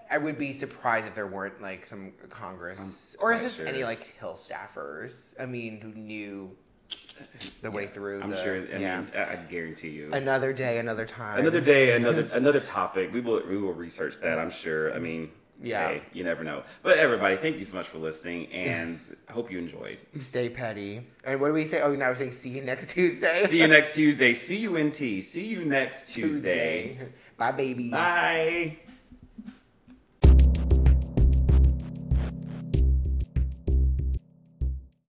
I would be surprised if there weren't like some Congress or quite just sure. any like Hill staffers. I mean, who knew the way through. I'm the, sure. I yeah. mean, I, I guarantee you. another day, another time. Another day, another *laughs* another topic. We will we will research that. I'm sure. I mean, Yeah. hey, you never know. But everybody, thank you so much for listening, and I *laughs* hope you enjoyed. Stay petty. And what do we say? Oh, now we're saying see you next Tuesday. See you next *laughs* Tuesday. See you in T. See you next Tuesday. Bye, baby. Bye.